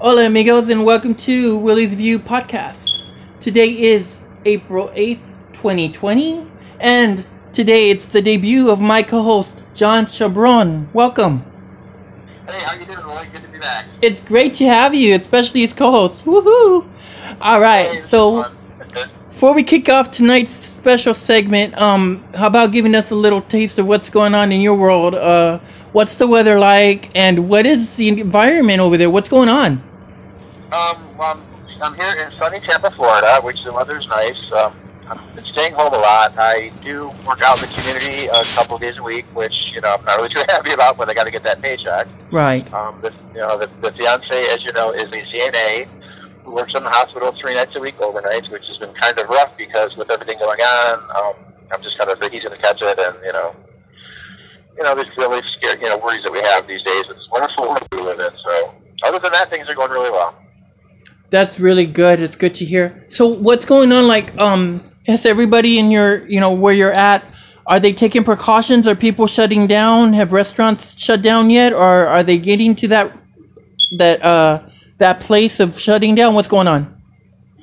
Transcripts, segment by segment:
Hola, amigos, and welcome to Willie's View podcast. Today is April 8th, 2020, and today it's the debut of my co host, John Chambrone. Welcome. Hey, how you doing, Roy? Good to be back. It's great to have you, especially as co host. Woohoo! All right, Hey, so before we kick off tonight's special segment, um, how about giving us a little taste of what's going on in your world? Uh, what's the weather like, and what is the environment over there? What's going on? Um, um, I'm here in sunny Tampa, Florida, which the weather's nice. Um, I've been staying home a lot. I do work out in the community a couple of days a week, which you know I'm not really too happy about, but I got to get that paycheck. Right. Um, the, you know, the, the fiance, as you know, is a CNA who works in the hospital three nights a week overnight, which has been kind of rough because with everything going on, um, I'm just kind of afraid he's going to catch it, and you know, you know, there's really scary, you know, worries that we have these days. It's wonderful world we live in. So, other than that, things are going really well. That's really good. It's good to hear. So what's going on? Like, um, has everybody in your, you know, where you're at, are they taking precautions? Are people shutting down? Have restaurants shut down yet, or are they getting to that, that, uh, that place of shutting down? What's going on?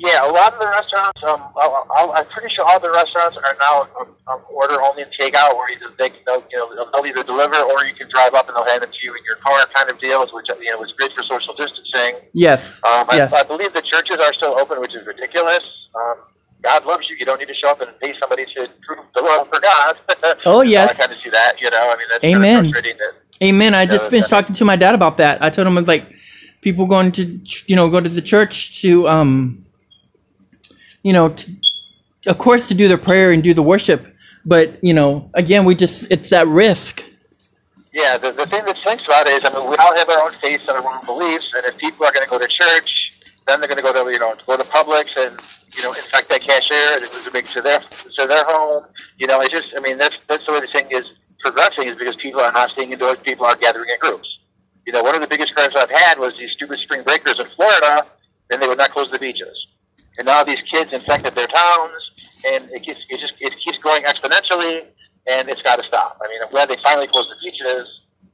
Yeah, a lot of the restaurants, um, I'll, I'll, I'm pretty sure all the restaurants are now um, um, order only and takeout, where either they can, they'll, you know, they'll either deliver or you can drive up and they'll hand it to you in your car, kind of deals, which you know was great for social distancing. Yes. Um, I, yes. I believe the churches are still open, which is ridiculous. Um, God loves you. You don't need to show up and pay somebody to prove the love for God. Oh, So yes. I kind of see that. You know, I mean, that's Amen. Kind of frustrating that Amen. I just No, finished that- talking to my dad about that. I told him like people going to you know go to the church to um you know to, of course to do the prayer and do the worship, but you know again we just it's that risk. Yeah, the, the thing that stinks about it is, I mean, we all have our own faiths and our own beliefs, and if people are going to go to church, then they're going to go to, you know, go to Publix and, you know, infect that cashier and it was big to their, to their home. You know, it's just, I mean, that's, that's the way the thing is progressing is because people are not staying indoors, people are gathering in groups. You know, one of the biggest crimes I've had was these stupid spring breakers in Florida, and they would not close the beaches. And now these kids infected their towns, and it keeps, it just, it keeps growing exponentially, and it's got to stop. I mean, I'm glad they finally closed the beaches,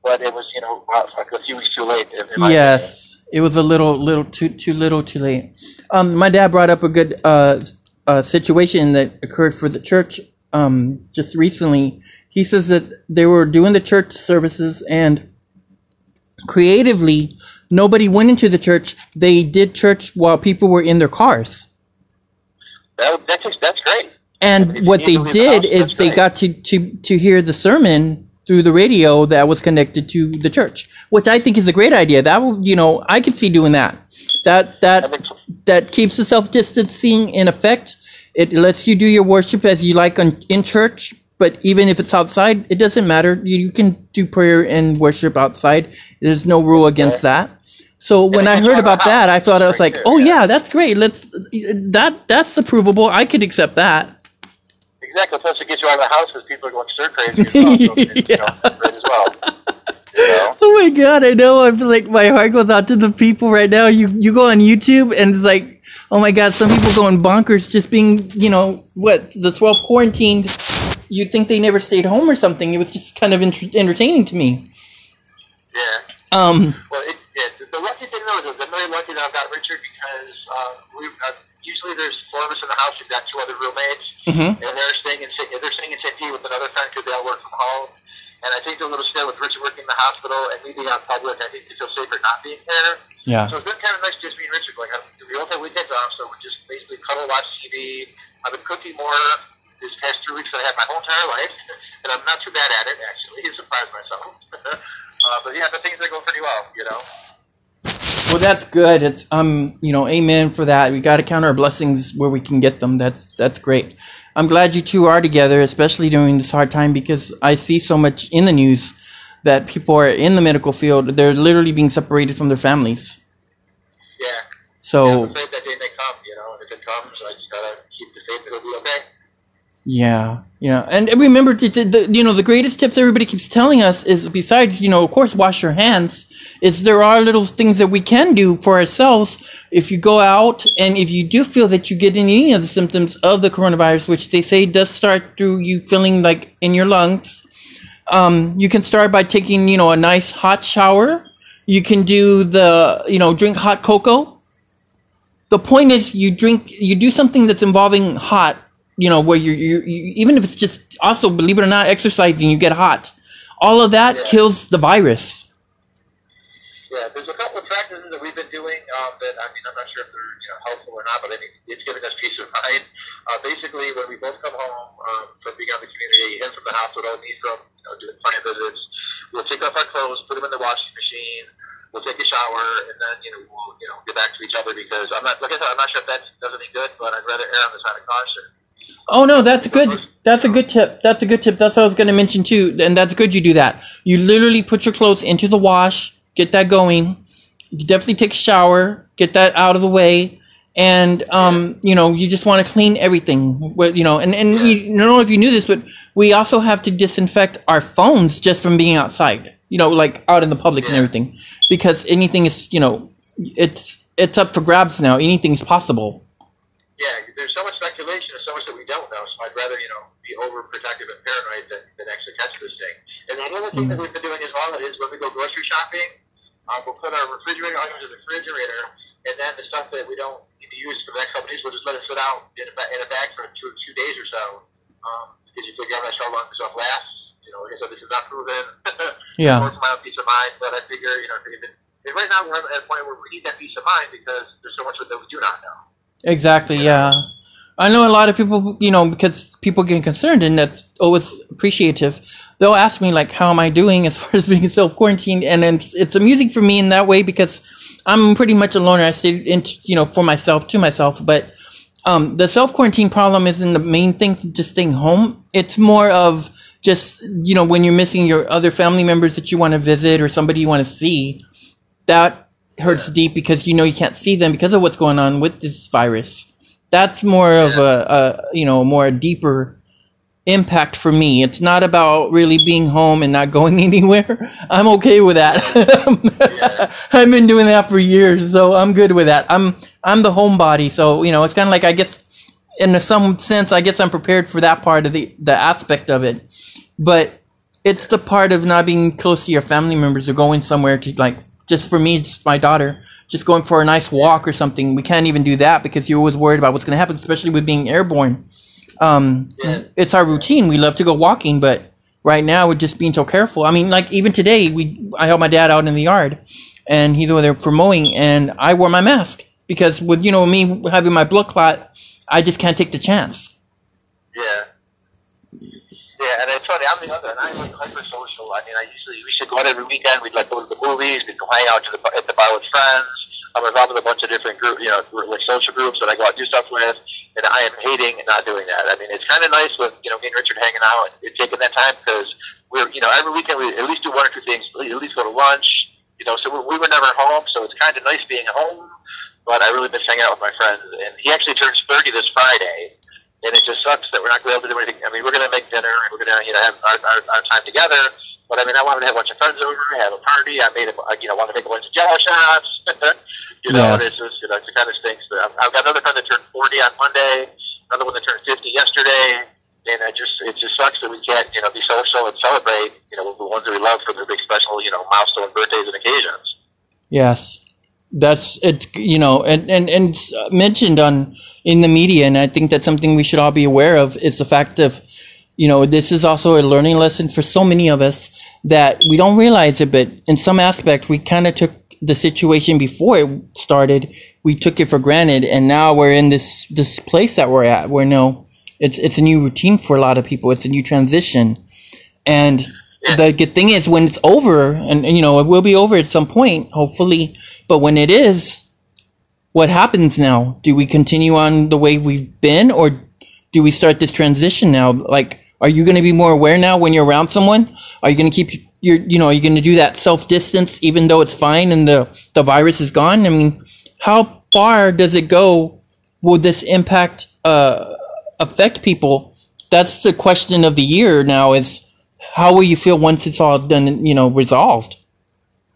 but it was, you know, like a few weeks too late. My opinion. Yes, it was a little little too too little too late. Um, my dad brought up a good uh, uh situation that occurred for the church um just recently. He says that they were doing the church services and creatively nobody went into the church. They did church while people were in their cars. That, that's that's great. And what they to leave the did house, is they great. got to, to, to hear the sermon through the radio that was connected to the church, which I think is a great idea. That you know, I could see doing that. That that that keeps the self distancing in effect. It lets you do your worship as you like on, in church, but even if it's outside, it doesn't matter. You, you can do prayer and worship outside. There's no rule against that. So when I heard about that. I thought I was like, "Oh yeah. yeah, that's great. Let's that that's approvable. I could accept that." exactly. Plus, it gets you out of the house because people are going stir crazy. As well, so it's, you know, great as well. Oh my god, I know. I'm like my heart goes out to the people right now. You you go on YouTube and it's like, oh my god, some people going bonkers just being, you know, what the twelve quarantined. You'd think they never stayed home or something. It was just kind of ent- entertaining to me. Yeah. Um, Well, it, I'm very lucky that I've got Richard because uh, we uh, usually there's four of us in the house. We've got two other roommates, mhm. and they're staying in they're staying in. Pete with another friend because they all work from home. And I think a little scared with Richard working in the hospital and me being out public. I think they feel safer not being there. yeah, So it's been kind of nice just me and Richard. Like I'm, we both have weekends off, so we just basically cuddle, watch TV. I've been cooking more this past three weeks than I have my whole entire life, and I'm not too bad at it actually. Surprised myself. uh, but yeah, the things are going pretty well. You know. Well, that's good. It's um, you know, amen for that. We got to count our blessings where we can get them. That's that's great. I'm glad you two are together, especially during this hard time, because I see so much in the news that people are in the medical field. They're literally being separated from their families. Yeah. So afraid that day may come. You know, if it comes, I just gotta keep the faith it'll be okay. yeah, yeah, and remember, the, the, the, you know, the greatest tips everybody keeps telling us is besides, you know, of course, wash your hands. Is there are little things that we can do for ourselves if you go out and if you do feel that you get any of the symptoms of the coronavirus, which they say does start through you feeling like in your lungs. Um, you can start by taking, you know, a nice hot shower. You can do the, you know, drink hot cocoa. The point is, you drink, you do something that's involving hot, you know, where you you you even if it's just also, believe it or not, exercising, you get hot. All of that kills the virus. Yeah, there's a couple of practices that we've been doing um, that I mean I'm not sure if they're you know helpful or not, but I mean it's giving us peace of mind. Uh, basically, when we both come home um, from being out in the community and from the hospital, me from you know doing client visits, we'll take off our clothes, put them in the washing machine, we'll take a shower, and then you know we'll you know get back to each other because I'm not like I said I'm not sure if that does any good, but I'd rather err on the side of caution. Oh no, that's good. That's a good tip. That's a good tip. That's what I was going to mention too. And that's good you do that. You literally put your clothes into the wash, get that going. You definitely take a shower, get that out of the way, and um, you know, you just want to clean everything. You know, and and you, I don't know if you knew this, but we also have to disinfect our phones just from being outside. You know, like out in the public and everything, because anything is, you know, it's it's up for grabs now. Anything's possible. Yeah, there's so much speculation and so much that we don't know, so I'd rather, you know, be overprotective and paranoid than, than actually catch this thing. And another thing that we've been doing as well is when we go grocery shopping, uh, we'll put our refrigerator items in the refrigerator, and then the stuff that we don't need to use for the next couple of days, we'll just let it sit out in a, in a bag for two, two days or so. Um, because you figure I'm not sure how long this stuff lasts. You know, like I said, this is not proven. Yeah. For my own peace of mind, but I figure, you know, if it, and right now we're at a point where we need that peace of mind because there's so much that we do not know. Exactly. Yeah. I know a lot of people, you know, because people get concerned, and that's always appreciative. They'll ask me like, "How am I doing as far as being self quarantined?" And then it's, it's amusing for me in that way because I'm pretty much a loner. I stay in, you know, for myself to myself. But um, the self quarantine problem isn't the main thing. Just staying home. It's more of just you know when you're missing your other family members that you want to visit or somebody you want to see. That hurts deep because you know you can't see them because of what's going on with this virus. That's more of a, a you know more a deeper impact for me. It's not about really being home and not going anywhere. I'm okay with that. I've been doing that for years, so I'm good with that. I'm I'm the homebody, so you know it's kind of like I guess in some sense I guess I'm prepared for that part of the the aspect of it, but it's the part of not being close to your family members or going somewhere to like just for me, just my daughter, just going for a nice walk or something. We can't even do that because you're always worried about what's going to happen, especially with being airborne. Um, it's our routine. We love to go walking, but right now we're just being so careful. I mean, like even today, we I helped my dad out in the yard, and he's over there for mowing, and I wore my mask because with you know me having my blood clot, I just can't take the chance. Yeah. Yeah, and it's funny. I'm the other, and I'm like hyper social. I mean, I usually we should go out every weekend. We'd like go to the movies. We'd go hang out to the at the bar with friends. I'm involved with a bunch of different group, you know, like social groups that I go out and do stuff with. And I am hating and not doing that. I mean, it's kind of nice with you know me and Richard hanging out and, taking that time because we're you know every weekend we at least do one or two things. At least go to lunch. You know, so we, we were never home, so it's kind of nice being home. But I really miss hanging out with my friends. And he actually turns 30 this Friday and it just sucks that we're not going to be able to do anything. I mean, we're going to make dinner and we're going to, you know, have our, our, our time together. But I mean, I wanted to have a bunch of friends over, have a party. I made, a, uh, you know, want to make a bunch of Jello shots. you know, Yes. it's just, you know, it kind of stinks. I've, I've got another friend that turned 40 on Monday, another one that turned 50 yesterday. And it just, it just sucks that we can't, you know, be social and celebrate, you know, the ones that we love for their big special, you know, milestone birthdays and occasions. Yes, that's it's you know and and and mentioned on in the media, and I think that's something we should all be aware of is the fact of you know this is also a learning lesson for so many of us that we don't realize it, but in some aspect we kind of took the situation before it started, we took it for granted, and now we're in this this place that we're at where no, it's it's a new routine for a lot of people. It's a new transition, and the good thing is when it's over, and, and you know it will be over at some point, hopefully. But when it is, what happens now? Do we continue on the way we've been, or do we start this transition now? Like, are you going to be more aware now when you're around someone? Are you going to keep your, you know, are you going to do that self distance even though it's fine and the the virus is gone? I mean, how far does it go? Will this impact uh, affect people? That's the question of the year now. Is how will you feel once it's all done? You know, resolved.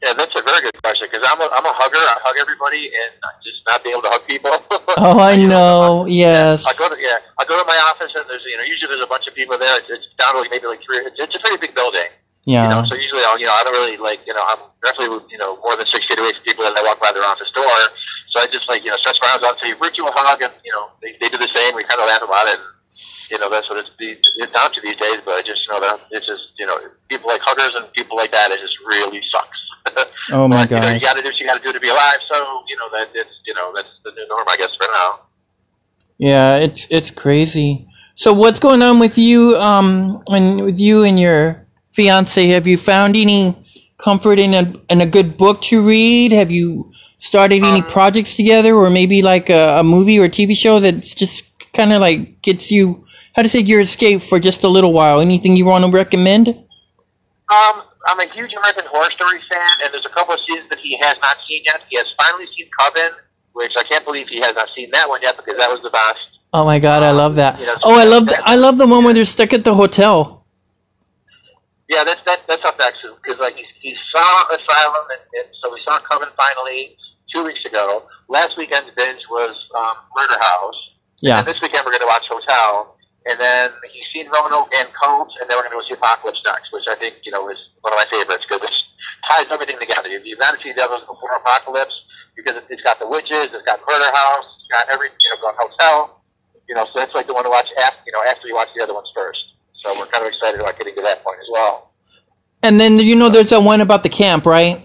Yeah, that's a very good question because I'm a, I'm a hugger. I hug everybody and just not be able to hug people. Oh, I know. Yes. I go to yeah, I go to my office and there's you know usually there's a bunch of people there. It's, it's down to like maybe like three. It's, it's a pretty big building, Yeah. You know, so usually, I'll, you know, I don't really like, you know, I'm definitely, you know, more than six feet away from people that I walk by their office door. So I just like, you know, stretch my arms out, say, a hug, and you know, they, they do the same. We kind of laugh about it. And, you know, that's what it's, be, it's down to these days. But I just, you know, that it's just, you know, people like huggers and people like that. It just really sucks. Oh my but, you know, you got to do what you got to do to be alive. So you know that it's, you know, that's the new norm, I guess, for now. Yeah, it's it's crazy. So what's going on with you um and with you and your fiance? Have you found any comfort in a in a good book to read? Have you started any Um, projects together or maybe like a, a movie or a TV show that's just kind of like gets you how to say your escape for just a little while? Anything you want to recommend? Um, I'm a huge American Horror Story fan, and there's a couple of seasons that he has not seen yet. He has finally seen Coven, which I can't believe he has not seen that one yet because that was the best. Oh my god, I love that. You know, Oh, I love the, I love the one where they're stuck at the hotel. Yeah, that's that, that's up next because like he, he saw Asylum, and, and so we saw Coven finally two weeks ago. Last weekend's binge was um, Murder House. Yeah. And this weekend we're going to watch Hotel, and then he's seen Roanoke and Cult, and then we're going to go see Apocalypse next, which I think you know is one of my favorites because it ties everything together. If you've not seen the before Apocalypse, because it- it's got the witches, it's got Murder House, it's got every you know, got Hotel. You know, so that's like the one to watch after you know after you watch the other ones first. So we're kind of excited about getting to that point as well. And then you know there's that one about the camp, right?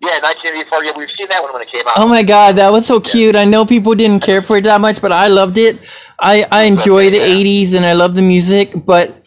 Yeah, 1984. Yeah, we've seen that one when it came out. Oh my god, that was so cute. I know people didn't care for it that much, but I loved it. I, I enjoy the Yeah. 80s and I love the music, but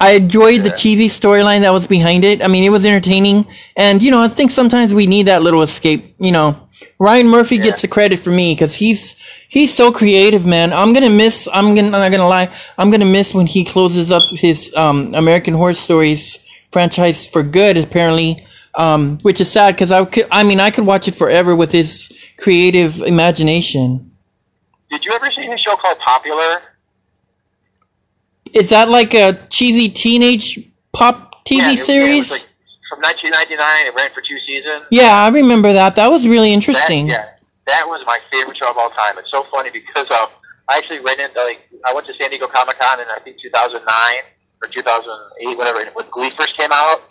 I enjoyed the cheesy storyline that was behind it. I mean, it was entertaining. And, you know, I think sometimes we need that little escape. You know, Ryan Murphy gets the credit for me because he's he's so creative, man. I'm going to miss, I'm gonna, I'm not going to lie, I'm going to miss when he closes up his um, American Horror Stories franchise for good, apparently. Um, which is sad because I could, I mean, I could watch it forever with his creative imagination. Did you ever see a show called Popular? Is that like a cheesy teenage pop TV yeah, it- yeah, series? was like from 1999. It ran for two seasons. yeah, I remember that. That was really That, interesting. yeah, that was my favorite show of all time. It's so funny because um, I actually into like I went to San Diego Comic Con in I think 2009 or 2008, whatever, when Glee first came out,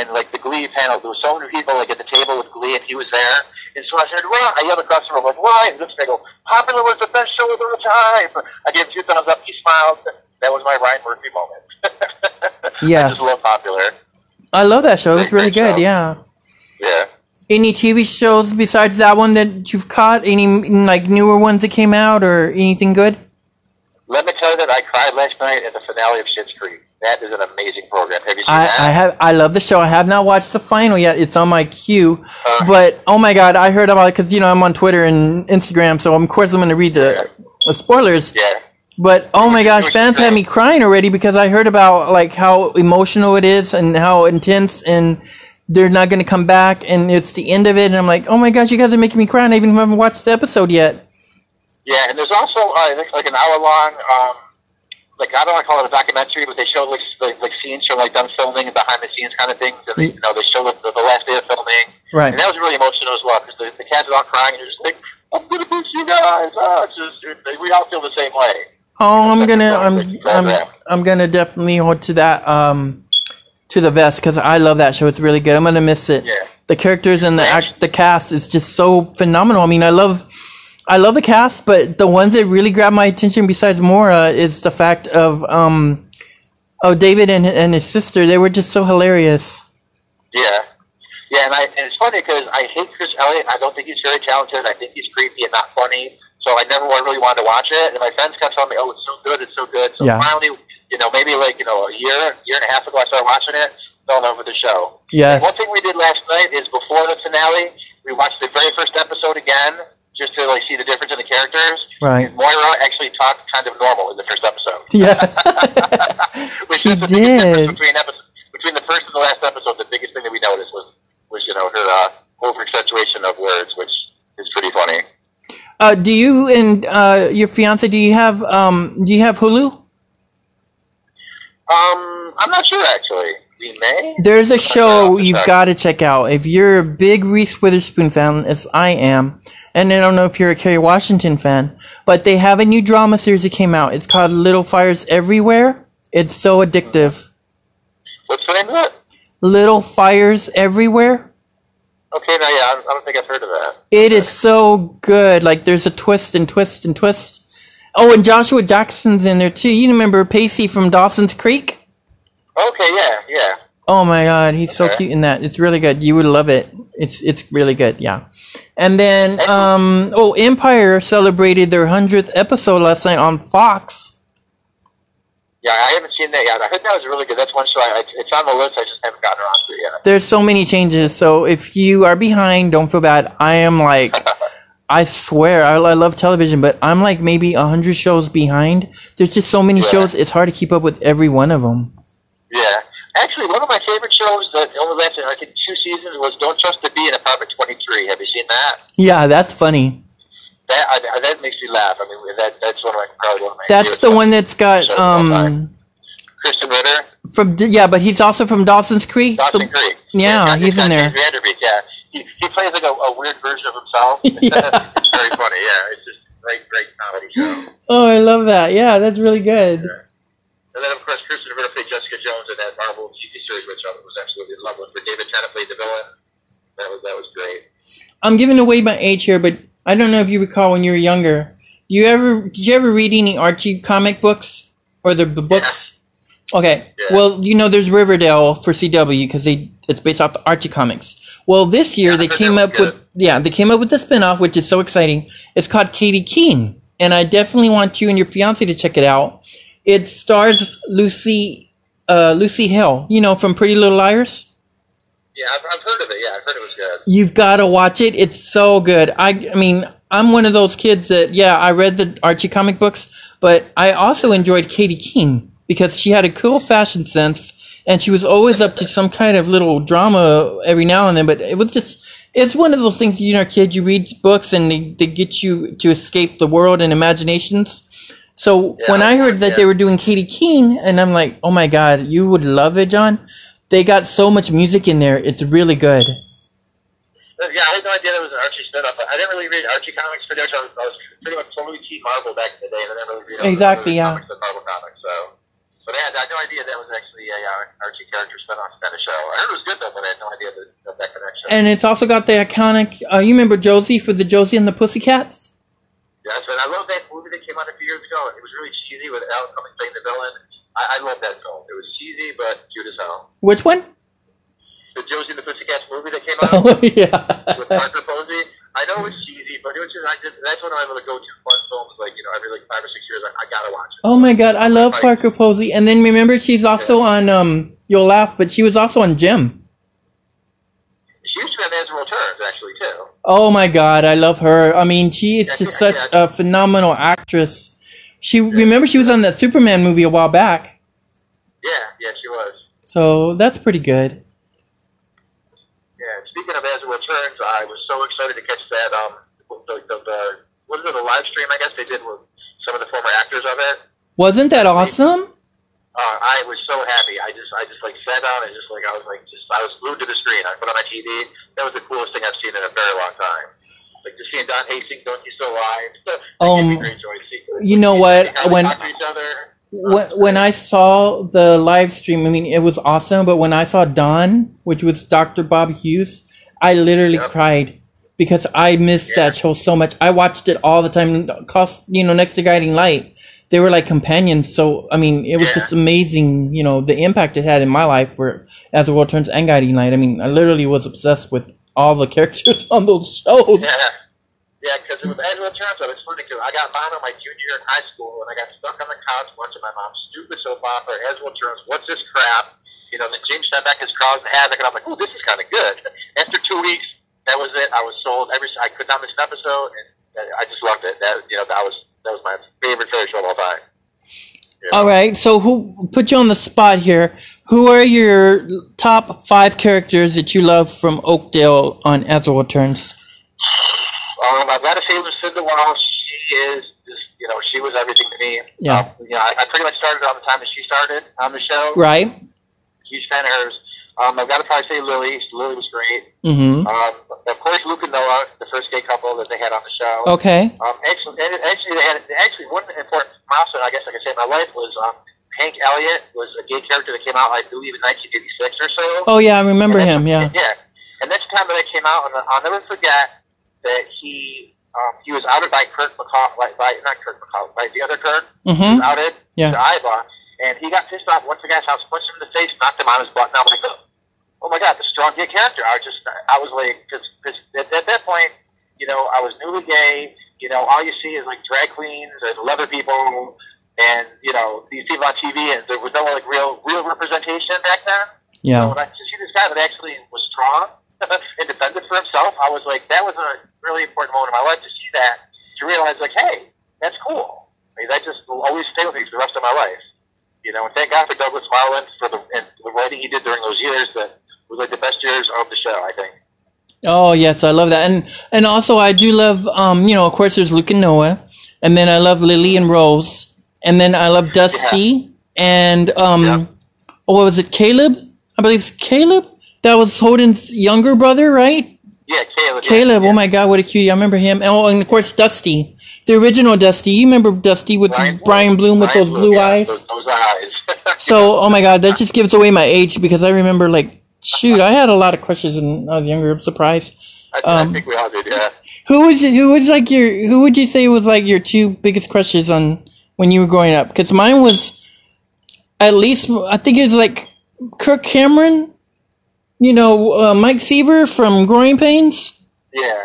and like the Glee panel, there was so many people like at the table with Glee, and he was there. And so I said, "Well," I yelled across the room, like, "Why?" And looks, I go, "Popular was the best show of all time." I gave two thumbs up. He smiled. That was my Ryan Murphy moment. I Yes. just love Popular. I love that show. It was really good. show. Yeah. Yeah. Any TV shows besides that one that you've caught? Any like newer ones that came out or anything good? Let me tell you that I cried last night at the finale of Schitt's Creek. That is an amazing program. Have you seen I, that? I have I love the show. I have not watched the final yet. It's on my queue. Uh, But oh my god, I heard about it because you know I'm on Twitter and Instagram, so of course I'm going to read the, the spoilers. yeah. But oh my gosh, fans had me crying already because I heard about like how emotional it is and how intense and they're not going to come back and it's the end of it and I'm like, oh my gosh, you guys are making me cry and I even haven't watched the episode yet. Yeah, and there's also uh, I think like an hour long, um, like I don't want to call it a documentary, but they show like like, like scenes from like them filming and behind the scenes kind of things. And they, you know, they show the, the, last day of filming, Right. and that was really emotional as well because the, the cats are all crying and you're just like, I'm gonna miss you guys. Oh, it's just we all feel the same way. Oh, I'm gonna, I'm, I'm, I'm gonna definitely hold to that, um, to the vest because I love that show. It's really good. I'm gonna miss it. Yeah. The characters and the act, the cast is just so phenomenal. I mean, I love, I love the cast, but the ones that really grab my attention besides Moira is the fact of, um, oh, David and and his sister. They were just so hilarious. Yeah. Yeah, and, I, and it's funny because I hate Chris Elliott. I don't think he's very talented. I think he's creepy and not funny. So I never wa- really wanted to watch it. And my friends kept telling me, "Oh, it's so good, it's so good." So Yeah. finally, you know, maybe like you know, a year, year and a half ago, I started watching it. Fell in love with the show. Yes. One thing we did last night is before the finale, we watched the very first episode again, just to like see the difference in the characters. Right. Moira actually talked kind of normal in the first episode. Yeah. Which She is the did. between episode, between the first and the last episode. The biggest thing that we noticed was was you know her uh, over accentuation of words, which is pretty funny. Uh, do you and uh, your fiance? Do you have um? Do you have Hulu? Um, I'm not sure actually. We may. There's a I'm not sure. show you've got to check out if you're a big Reese Witherspoon fan, as I am, and I don't know if you're a Kerry Washington fan, but they have a new drama series that came out. It's called Little Fires Everywhere. It's so addictive. Mm-hmm. What's the name of it? Little Fires Everywhere. Okay, now yeah, I don't think I've heard of that. It is so good. Like there's a twist and twist and twist. Oh, and Joshua Jackson's in there too. You remember Pacey from Dawson's Creek? Okay, yeah, yeah. Oh my god, he's so cute in that. It's really good. You would love it. It's it's really good, yeah. And then um oh Empire celebrated their hundredth episode last night on Fox. Yeah, I haven't seen that yet. I heard that was really good. That's one show. I, I, it's on the list. I just haven't gotten around to it yet. There's so many changes, so if you are behind, don't feel bad. I am like I swear, I, I love television, but I'm like maybe a hundred shows behind. There's just so many Yeah. shows; it's hard to keep up with every one of them. Yeah. Actually, one of my favorite shows that only lasted, I think, two seasons was Don't Trust the Bee in Apartment 23. Have you seen that? Yeah, that's funny. That I, that makes me laugh. I mean, that that's one of my probably one of my That's the one that's got Shows of all um. Krysten Ritter, from yeah, but he's also from Dawson's Creek. Dawson The- Creek. yeah, got- he's in there. Van Der Beek, yeah. He, he plays like a, a weird version of himself. Yeah. it's very funny. Yeah, it's just great, great comedy show. Oh, I love that. Yeah, that's really good. And then, of course, Krysten Ritter played Jessica Jones in that Marvel TV series, which I was absolutely in love with. Where David Tennant played the villain. That was that was great. I'm giving away my age here, but I don't know if you recall when you were younger. You ever did you ever read any Archie comic books or the, the books? Okay. Yeah. Well, you know there's Riverdale for CW because they it's based off the Archie comics. Well, this year Yeah, they came up with yeah they came up with the spinoff, which is so exciting. It's called Katy Keene, and I definitely want you and your fiance to check it out. It stars Lucy uh, Lucy Hale, you know from Pretty Little Liars. Yeah, I've, I've heard of it. Yeah, I've heard it was good. You've got to watch it. It's so good. I, I mean, I'm one of those kids that, yeah, I read the Archie comic books, but I also enjoyed Katy Keene because she had a cool fashion sense and she was always up to some kind of little drama every now and then. But it was just, it's one of those things, you know, kid, you read books and they, they get you to escape the world and imaginations. So Yeah, when I heard that yeah. they were doing Katy Keene, and I'm like, oh my god, you would love it, John. They got so much music in there; it's really good. Uh, Yeah, I had no idea there was an Archie spinoff. I didn't really read Archie comics for much. I was, I was pretty much totally Team Marvel back in the day, and I didn't really read Exactly, yeah. comics Marvel comics. So, but I had, I had no idea that was actually a uh, Archie character spinoff kind of show. I heard it was good though, but I had no idea that, that, that connection. And it's also got the iconic. Uh, you remember Josie for the Josie and the Pussycats? Yes, and I love that movie that came out a few years ago. It was really cheesy with Alan Cumming playing the villain. I, I love that film. It was cheesy but cute as hell. Which one? The Josie and the Pussycats movie that came out. Oh with. Parker Posey. I know it's cheesy, but it was just, I just that's one of my little go-to fun films. Like you know, every like five or six years, I, I gotta watch it. Oh my God, I love Parker Posey. And then remember, she's also on. Um, you'll laugh, but she was also on Jim. She used to on Man's Turns actually too. Oh my God, I love her. I mean, she is Yeah, just yeah, such yeah. a phenomenal actress. She remember she was on that Superman movie a while back, Yeah, yeah, she was. so that's pretty good. Yeah. Speaking of Man's World Turns, I was so excited to catch that. Um, the the, the what is it? The live stream I guess they did with some of the former actors of it. Wasn't that awesome? Uh, I was so happy. I just I just like sat down and just like I was like just I was glued to the screen. I put on my TV. That was the coolest thing I've seen in a very long time. Like just seeing Don Hastings, don't you still alive? Um, great joy to see. you know what? When- talk to each other. when, when I saw the live stream, I mean, it was awesome. But when I saw Don, which was Dr. Bob Hughes, I literally Yep. cried because I missed Yeah. that show so much. I watched it all the time. Cost, you know, next to Guiding Light, they were like companions. So I mean, it was Yeah. just amazing. You know, the impact it had in my life for as the world turns and Guiding Light. I mean, I literally was obsessed with all the characters on those shows. Yeah. Yeah, because with Angela Turns, it was funny because I got mine on my junior year in high school, and I got stuck on the couch watching my mom's stupid soap opera, Angela Turns, what's this crap? You know, then James Stenbeck is causing havoc, and I'm like, ooh, this is kind of good. After two weeks, that was it. I was sold. Every I could not miss an episode, and I just loved it. That you know, that was that was my favorite fairy show of all time. You know? All right, so who put you on the spot here? Who are your top five characters that you love from Oakdale on As the World Turns? Um, I've got to say Lucinda Walsh. She is just, you know, she was everything to me. Yeah. Um, you know, I, I pretty much started on the time that she started on the show. Right. Huge fan of hers. Um, I've got to probably say Lily. Lily was great. Mm-hmm. Um, of course, Luke and Noah, the first gay couple that they had on the show. Okay. Um, actually, actually, they had actually one important milestone, I guess I could say, in my life was um, Hank Elliott was a gay character that came out, I believe, in 1986 or so. Oh yeah, I remember him. Yeah. Yeah. And that's the time that I came out, and I'll never forget that he um, he was outed by Kurt McCall, by, by not Kurt McCall, by the other Kurt. He Mhm. was outed Yeah. to Iva, and he got pissed off. To the guy's house, punched him in the face, knocked him on his butt. And I'm like, oh, oh my god, the strong gay character. I was just, I was like, because at, at that point, you know, I was newly gay. You know, all you see is like drag queens and leather people, and you know these people on TV, and there was no like real, real representation back then. So Yeah. when I to see this guy that actually was strong and defended for himself, I was like, that was a really important moment in my life to see that, to realize like, hey, that's cool. I mean, that just will always stay with me for the rest of my life. You know, and thank God for Douglas Marland for the and the writing he did during those years that was like the best years of the show, I think. Oh yes, I love that, and and also I do love, um, you know, of course there's Luke and Noah, and then I love Lily and Rose, and then I love Dusty, and um, Yeah. oh, what was it, Caleb? I believe it's Caleb. That was Holden's younger brother, right? Yeah, Caleb. Caleb. yeah. Oh my God, what a cutie! I remember him. And, oh, and of course Dusty, the original Dusty. You remember Dusty with Brian, Bloom with Brian those blue yeah, eyes? Those, those eyes. So, oh my God, that just gives away my age because I remember like, shoot, I had a lot of crushes when I was younger. I'm surprised. I, I um, think we all did. Yeah. Who was who was like your who would you say was like your two biggest crushes on when you were growing up? Because mine was at least I think it was like Kirk Cameron, you know uh, Mike Seaver from Growing Pains. Yeah.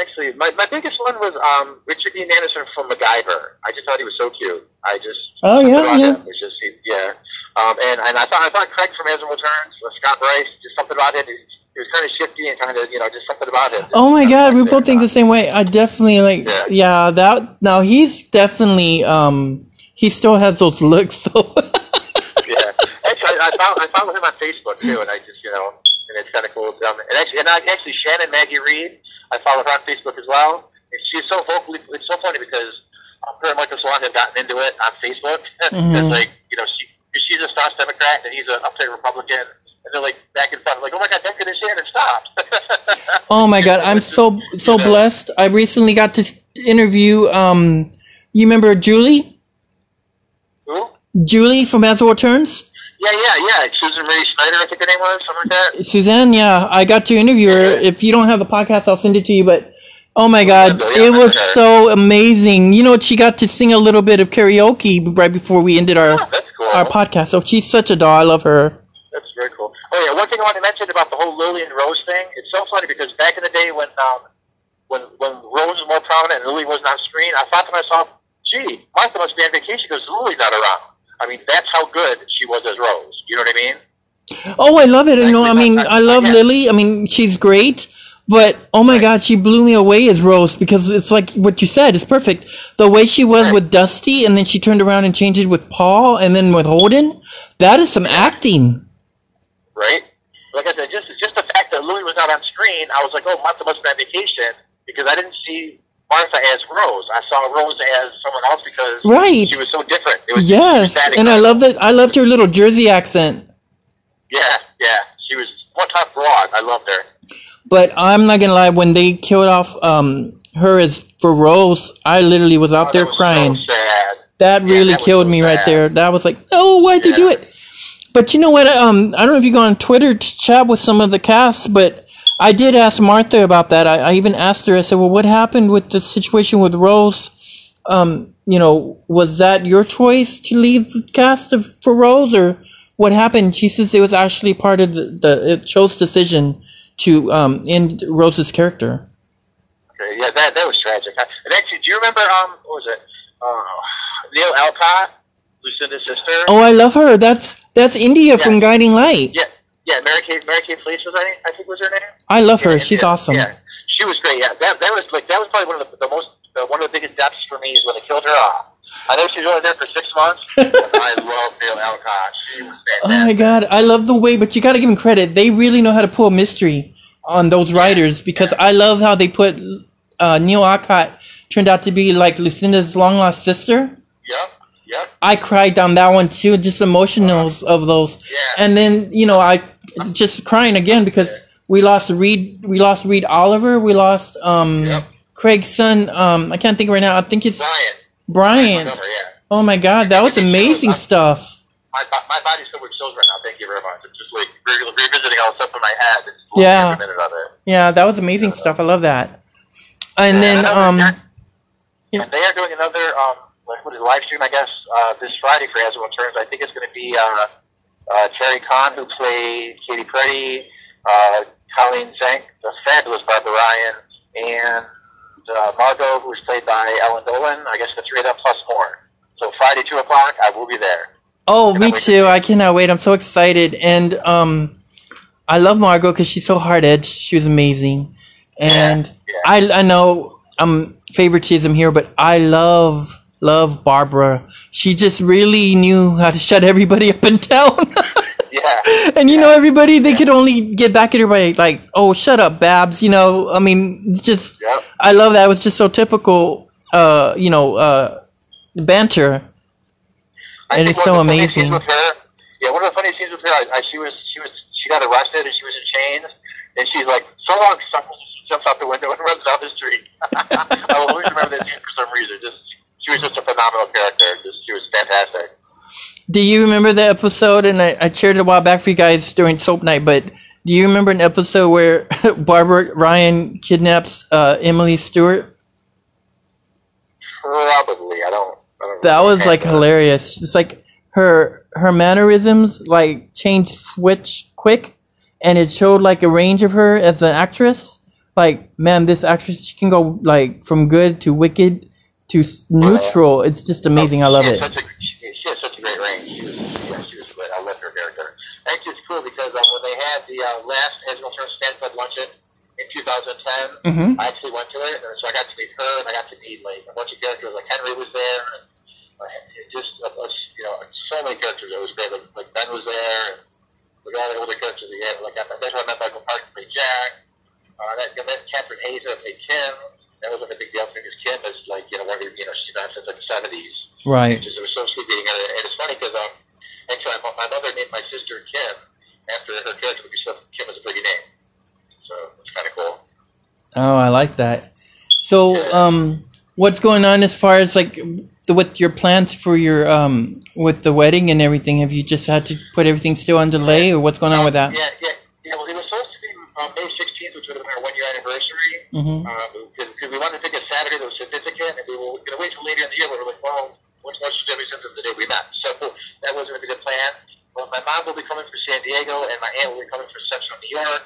Actually, my, my biggest one was um, Richard Dean Anderson from MacGyver. I just thought he was so cute. I just Oh, yeah, yeah. him was just he, yeah. Um, and and I thought I thought Craig from World uh, Scott Bryce, just something about him. He, he was kind of shifty and kind of you know just something about him. Oh my God, we both think the same way. I definitely like Yeah. yeah that now he's definitely um he still has those looks so Yeah. Actually, I, I found I followed him on Facebook too, and I just you know, and it's kind of cool. Um, and actually, and I, actually, Shannon Maggie Reed, I follow her on Facebook as well. And she's so vocally. It's so funny because um, her and Michael Swan have gotten into it on Facebook. Mhm. It's like you know, she 'cause she's a staunch Democrat and he's an uptight Republican, and they're like back and forth, like, oh my God, Duncan and Shannon, stop. Oh my god, I'm so so You know. blessed. I recently got to interview um you remember Julie? Who? Julie from As World Turns? Yeah, yeah, yeah. Susan Marie Schneider, I think her name was, something like that. Suzanne, yeah, I got to interview her. If you don't have the podcast, I'll send it to you. But oh my god, it was so amazing. You know? She got to sing a little bit of karaoke right before we ended our Oh, cool. our podcast. So she's such a doll. I love her. That's very cool. Oh yeah, one thing I want to mention about the whole Lily and Rose thing. It's so funny because back in the day when um, when when Rose was more prominent and Lily wasn't on screen, I thought to myself, "Gee, Martha must be on vacation because Lily's not around." I mean, that's how good she was as Rose. You know what I mean? Oh, I love it. You know, I mean, I- love. Lily. I mean, she's great. But oh my God, she blew me away as Rose because it's like what you said is perfect. The way she was with Dusty, and then she turned around and changed it with Paul, and then with Holden. That is some acting. Right? Like I said, just just the fact that Lily was not on screen, I was like, "Oh, Martha must be on vacation," because I didn't see Martha as Rose. I saw Rose as someone else because Right. she was so different. It was Yes, and I love that. I loved her little Jersey accent. Yeah, yeah. She was one tough broad. I loved her. But I'm not gonna lie, when they killed off um her as for Rose, I literally was out Oh, there crying. So sad. That Yeah, really that killed so me right there. That was like, oh, why'd they do it? But you know what? Um, I don't know if you go on Twitter to chat with some of the cast, but I did ask Martha about that. I, I even asked her. I said, well, what happened with the situation with Rose? Um, you know, was that your choice to leave the cast of, for Rose, or what happened? She says it was actually part of the, the show's decision to um, end Rose's character. Okay, yeah, that that was tragic. I- And actually, do you remember um, what was it? Uh, Neil Alcott, Lucinda's sister. Oh, I love her. That's that's India from Guiding Light. Yeah, yeah, Mary Kay Mary Kay Place was her name, I think was her name. I love her. Yeah, She's yeah, awesome. Yeah, she was great. Yeah, that that was like that was probably one of the, the most the, one of the biggest deaths for me is when they killed her off. I know she was only there for six months. I love Neil Alcott. She was Oh my god, I love the way, but you got to give them credit. They really know how to pull a mystery on those writers because I love how they put uh, Neil Alcott turned out to be like Lucinda's long lost sister. Yep, yep. I cried on that one too, just emotionals of those. Yeah. And then you know I just crying again because we lost Reed, we lost Reed Oliver, we lost um, Yep. Craig's son. Um, I can't think right now. I think it's. Bryant. Montgomery, yeah. Oh my God, that was amazing stuff. My, my body's with chills right now. Thank you very much. It's just like re- revisiting all the stuff in my head. It's Yeah. every minute of it. Yeah, that was amazing stuff. I love that. And Yeah, then, um, yeah. And they are doing another um, like what is it, live stream, I guess, uh, this Friday for As It Turns. I think it's going to be uh, uh, Terry Khan, who played Katie Peretti, uh, Colleen Zenk, the fabulous Barbara Ryan, and uh, Margot, who was played by Ellen Dolan. I guess the three of them plus more. So Friday, 2 o'clock, I will be there. oh, me too. I cannot wait. I'm so excited. And, um, I love Margot because she's so hard edged. She was amazing. And Yeah, I, I know I'm favoritism here, but I love, love Barbara. She just really knew how to shut everybody up in town. Yeah. and you know, everybody, they could only get back at her by like, oh, shut up, Babs. You know, I mean, just, Yep. I love that. It was just so typical, uh, you know, uh, banter. I And it's so of the funny amazing. With her, yeah, one of the funny scenes with her, I, I, she was she was she got arrested and she was in chains, and she's like, "So long, son," jumps out the window and runs down the street. I will always remember that scene for some reason. Just she was just a phenomenal character. Just she was fantastic. Do you remember the episode? And I, I shared it a while back for you guys during Soap Night, but do you remember an episode where Barbara Ryan kidnaps uh, Emily Stewart? Probably, I don't. I don't That was like remember. hilarious. It's like her her mannerisms like changed switch quick, and it showed like a range of her as an actress. Like man, this actress she can go like from good to wicked to neutral. It's just amazing. I love it. Has such a, she, she has such a great range. She was, yeah, she was great. I loved her character. I think it's cool because um, when they had the uh, last Turner Stand Club luncheon in 2010, Mhm. I actually went to it, and so I got to meet her, and I got to meet like a bunch of characters. Like Henry was there, and uh, just uh, uh, you know so many characters. It was great. Like, like Ben was there, and like all the older characters. Yeah, like I, that's where I met Michael Park to play Jack. Uh, that, I met Kathryn Hays to play Kim. That was like a big deal for me because Kim is like you know one of the, you know she's been since like the 70s. Right. It, just, it was so sweet meeting her. And it's funny because um, actually, my, my mother named my sister Kim after her character because she thought Kim was a pretty name. So it's kind of cool. Oh, I like that. So, um, what's going on as far as like the, with your plans for your um with the wedding and everything? Have you just had to put everything still on delay, or what's going on with that? Yeah, yeah, yeah. Well, it was supposed to be um, May 16th, which would have been our one year anniversary. Mhm. Because we wanted to pick a Saturday that was significant, and we were going to wait till later in the year. We were like, well, what's more significant than the day we met? So that wasn't a good plan. But my mom will be coming from San Diego, and my aunt will be coming from Central New York.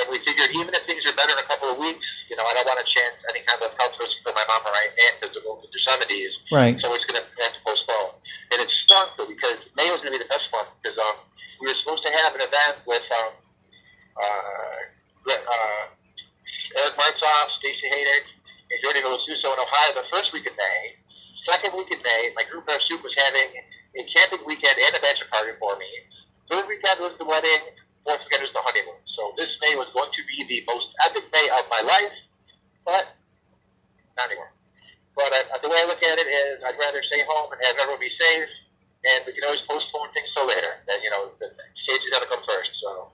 And we figured even if things are better in a couple of weeks, you know, I don't want to chance any kind of health risk for my mom or my aunt because they're both in their 70s. Right. So it's going to have to postpone. And it stunk though because May was going to be the best month because um, we were supposed to have an event with um, uh, Gre- uh, Eric Martsolf, Stacy Haiduk, and Jordi Vilasuso in Ohio the first week of May. Second week in May, my group of soup was having a camping weekend and a bachelor party for me. Third weekend was the wedding. Fourth weekend was the honeymoon. So this May was going to be the most epic May of my life, but not anymore. But uh, the way I look at it is, I'd rather stay home and have everyone be safe, and we can always postpone things till later. That you know, the stage is going to come first. So,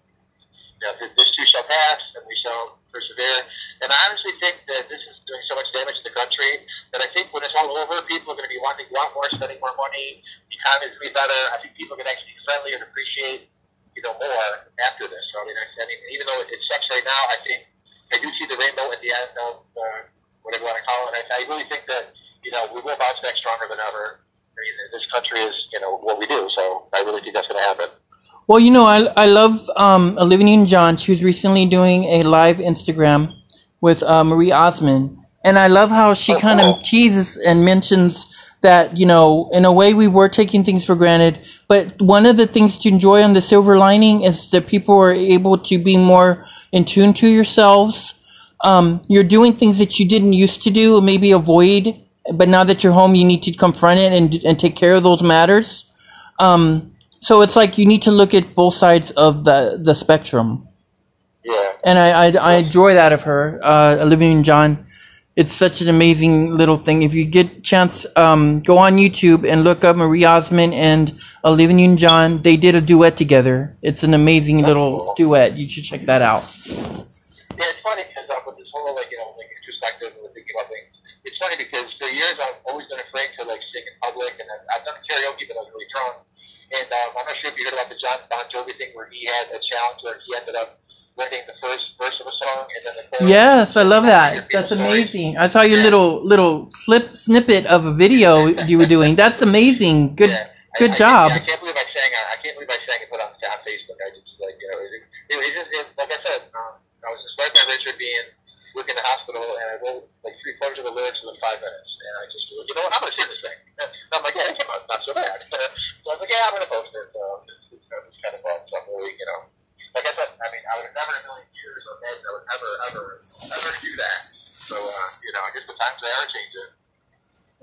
you know, this, this too shall pass, and we shall persevere. And I honestly think that this is doing so much damage to the country that I think when it's all over, people are going to be wanting to go out more, spending more money. The economy is going to be better. I think people are going to actually be friendly and appreciate, you know, more after this. So I mean, I, I mean, even though it sucks right now, I think I do see the rainbow at the end of uh, whatever you want to call it. I, I really think that you know we will bounce back stronger than ever. I mean, this country is you know what we do, so I really think that's going to happen. Well, you know, I, I love um, Olivia Newton-John. She was recently doing a live Instagram with uh, Marie Osmond, and I love how she Oh, kind of teases and mentions that you know, in a way, we were taking things for granted. But one of the things to enjoy on the silver lining is that people are able to be more in tune to yourselves. Um, you're doing things that you didn't used to do, or maybe avoid. But now that you're home, you need to confront it and and take care of those matters. Um, so it's like you need to look at both sides of the the spectrum, Yeah. and I I, I enjoy that of her, uh, Olivia and John. It's such an amazing little thing. If you get a chance, um, go on YouTube and look up Marie Osmond and Olivia Newton-John. They did a duet together. It's an amazing little duet. You should check that out. Yeah, it's funny because uh, with this whole like you know like introspective and thinking about things, it's it's funny because for years I've always been afraid to like sing in public, and I've, I've done karaoke, but I was really drunk. And um, I'm not sure if you heard about the Jon Bon Jovi thing where he had a challenge where he ended up learning the first verse of a song and then the chorus. Yes, I love that. That's amazing. I saw your little little clip snippet of a video you were doing. That's amazing. Good Yeah. good I, job. I, I can't believe I sang. I, I can't believe I sang and put on, on Facebook. I just like you know, it, it, it just it, like I said. Um, I was inspired by Richard being working in the hospital, and I wrote like three quarters of the lyrics within five minutes. And I just, you know what, I'm gonna sing this thing. And I'm like, yeah, it came out not so bad. so I was like, yeah, I'm gonna post it. So it's, it's, it's kind of fun. So I'm really, you know, like I said, I mean, I would never in a million years imagined I would ever, ever, ever do that. So uh, you know, I guess the times they are changing.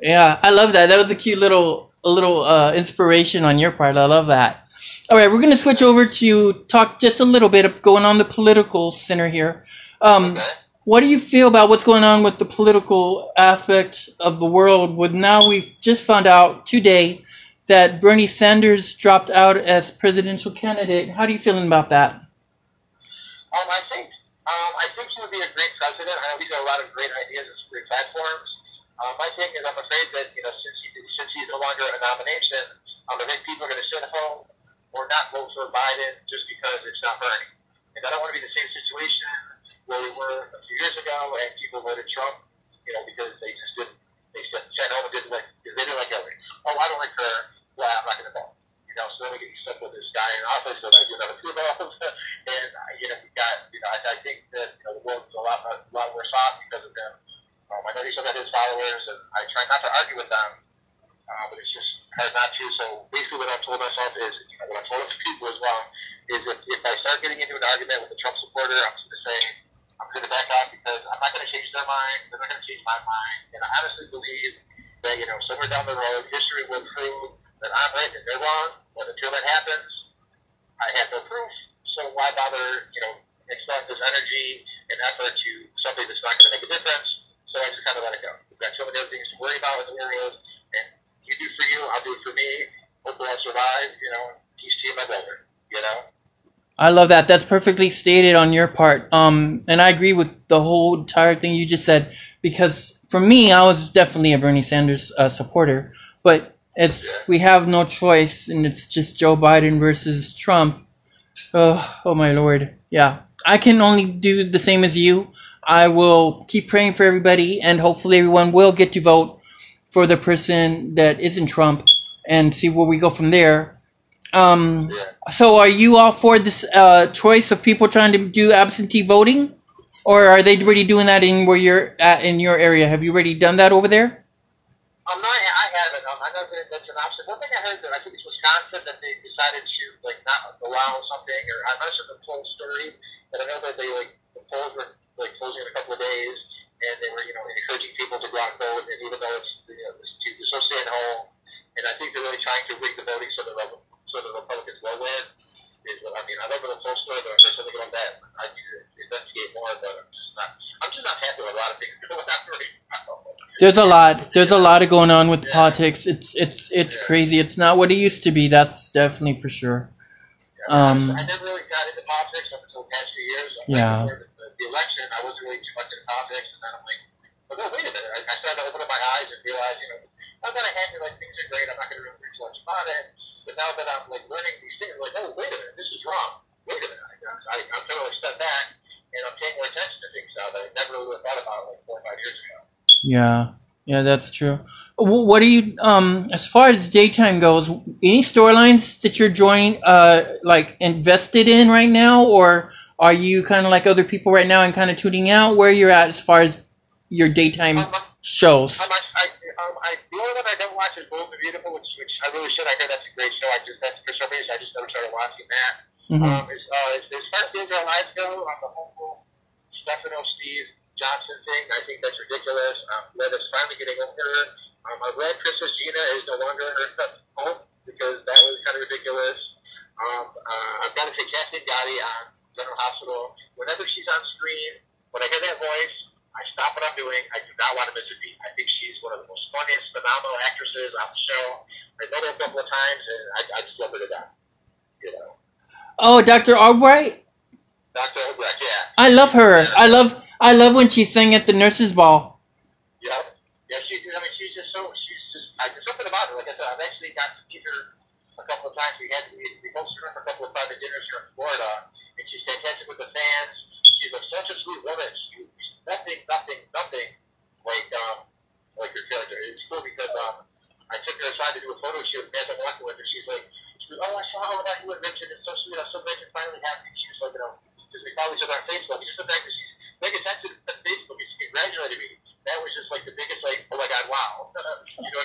Yeah, I love that. That was a cute little a little uh, inspiration on your part. I love that. All right, we're gonna switch over to talk just a little bit of going on the political center here. Um, Okay. what do you feel about what's going on with the political aspect of the world? With now we've just found out today that Bernie Sanders dropped out as presidential candidate. How do you feeling about that? Um, I think um, I think he would be a great president. I know he's got a lot of great ideas and great platforms. Um, my thing is, I'm afraid that you know, since he since he's no longer a nomination, um, I think people are going to sit home or not vote for Biden just because it's not Bernie. And I don't want to be the same situation where we were a few years ago and people voted Trump, you know, because they just didn't they sat home and didn't like they didn't like. Oh, I don't like her. Well, I'm not going to vote. You know, so then we get stuck with this guy in office that I do not approve of. and uh, you know, we got you know, I, I think that you know the world's a lot a lot worse off because of him. Um, I know he still got his followers, and I try not to argue with them, uh, but it's just hard not to. So basically, what I've told myself is, you know, what I've told other people as well, is if, if I start getting into an argument with a Trump supporter, I'm just going to say, I'm going to back off because I'm not going to change their mind. They're not going to change my mind. And I honestly believe that, you know, somewhere down the road, history will prove that I'm right and they're wrong. But until that happens, I have no proof. So why bother, you know, expend this energy and effort to something that's not going to make a difference? So I just kind of let it go. We've got so many other things to worry about in the world, and you do for you, I'll do it for me. Hopefully I survive, you know, peace to you, my brother, you know? I love that. That's perfectly stated on your part. Um, and I agree with the whole entire thing you just said because for me, I was definitely a Bernie Sanders uh, supporter. But it's we have no choice, and it's just Joe Biden versus Trump. Oh, oh my lord. Yeah, I can only do the same as you. I will keep praying for everybody, and hopefully everyone will get to vote for the person that isn't Trump, and see where we go from there. Um, so, are you all for this uh, choice of people trying to do absentee voting, or are they already doing that in where you're at in your area? Have you already done that over there? Um, no, I, I haven't. Um, I know that that's an option. One thing I heard that I think it's Wisconsin that they decided to like not allow something, or I'm not sure the full story, but I know that they like the polls were like closing in a couple of days, and they were you know encouraging people to go out and vote, and even though it's you know to stay at home, and I think they're really trying to rig the voting so the Re- so the Republicans will win. Is what I mean. I don't know the full story, but I'm sure something about that. I investigate more, but I'm just not. I'm just not happy with a lot of things going on right now. There's a lot. There's a lot of going on with politics. It's it's it's crazy. It's not what it used to be. That's definitely for sure. Um, I never really got into politics up until the past few years. I'm Yeah. Like, the, the election, I wasn't really too much into politics, and then I'm like, well, no, wait a minute. I, I started to open up my eyes and realize, you know, I'm not happy, like, things are great. I'm not going to really read much about it. But now that I'm, like, learning these things, I'm like, oh, wait a minute. This is wrong. Wait a minute. I, I, I'm trying to step back, and I'm paying more attention to things now that I never really thought about, like, four or five years ago. yeah, yeah, that's true. What do you um as far as daytime goes? Any storylines that you're joining uh like invested in right now, or are you kind of like other people right now and kind of tuning out? Where you're at as far as your daytime Um, shows? I'm, I, I, um, I, the only one I is Bold and Beautiful, which, which I really should. I heard that's a great show. I just, that's for some reason, I just never started watching that. Mhm. Um, as, uh, far as Days Our Lives go, on the whole Stefano Steve Johnson thing, I think that's ridiculous. Um, let us finally getting over. Um, I'm glad Princess Gina is no longer in her home because that was kind of ridiculous. Um, uh, I've got to say, Kathleen Gati on General Hospital, whenever she's on screen, when I hear that voice, I stop what I'm doing. I do not want to miss a beat. I think she's one of the most funniest, phenomenal actresses on the show. I've met her a couple of times, and I, I just love her to death. You know, Oh, Dr. Albright. Dr. Obrecht, yeah. I love her. I love I love when she sang at the nurses' ball. Yep. Yep. about her. Like I said, I've actually got to meet her a couple of times. We had we, we hosted her for a couple of private dinners here in Florida, and she's fantastic with the fans. She's a, such a sweet woman. She's nothing, nothing, nothing like um like her character. It's cool because um I took her aside to do a photo shoot as I'm walking with her. She's like, she's like, oh, I saw all about you and Richard. It's so sweet. I'm so glad you're finally happy. She was like, you know, because we follow each other on Facebook. Just the fact that she's making attention to Facebook and she congratulated me. That was just like the biggest like, oh my god, wow. you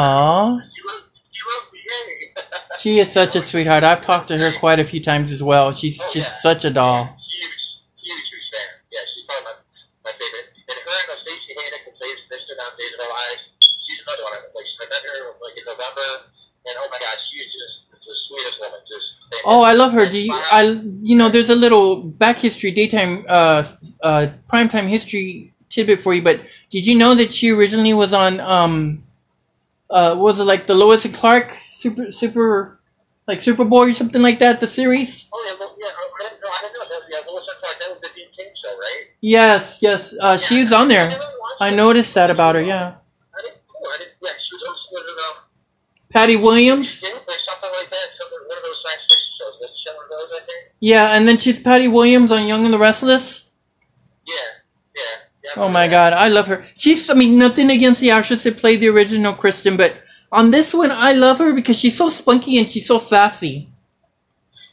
know what I mean? Not Aww. She wrote, she wrote me, yay. She is such a sweetheart. I've talked to her quite a few times as well. She's Oh, just yeah. such a doll. Huge, huge, huge fan. Yeah, she's probably my, my favorite. And her and Stacy Haiduk who plays Kristen on Days of Our Lives, she's another one. I like, met her like in November, and my gosh, she's just the sweetest woman. Just Oh, I love her. Do you? I you know, there's a little back history, daytime, uh, uh, primetime history tidbit for you. But did you know that she originally was on um, uh, was it like the Lois and Clark super super like Superboy or something like that? The series. Oh yeah, yeah. I know. I didn't know that. Yeah, Lois and Clark. That was the Dean Cain show, right? Yes, yes. Uh, she was on there. I, I noticed that about her. Yeah. I didn't. Oh, I didn't. Yeah, she was also um. Patty Williams. King like that. Something one of those science fiction shows. Was she one of those? Yeah, and then she's Patty Williams on Young and the Restless. Yeah. Oh my god, I love her. She's, I mean, nothing against the actress that played the original Kristen, but on this one, I love her because she's so spunky and she's so sassy.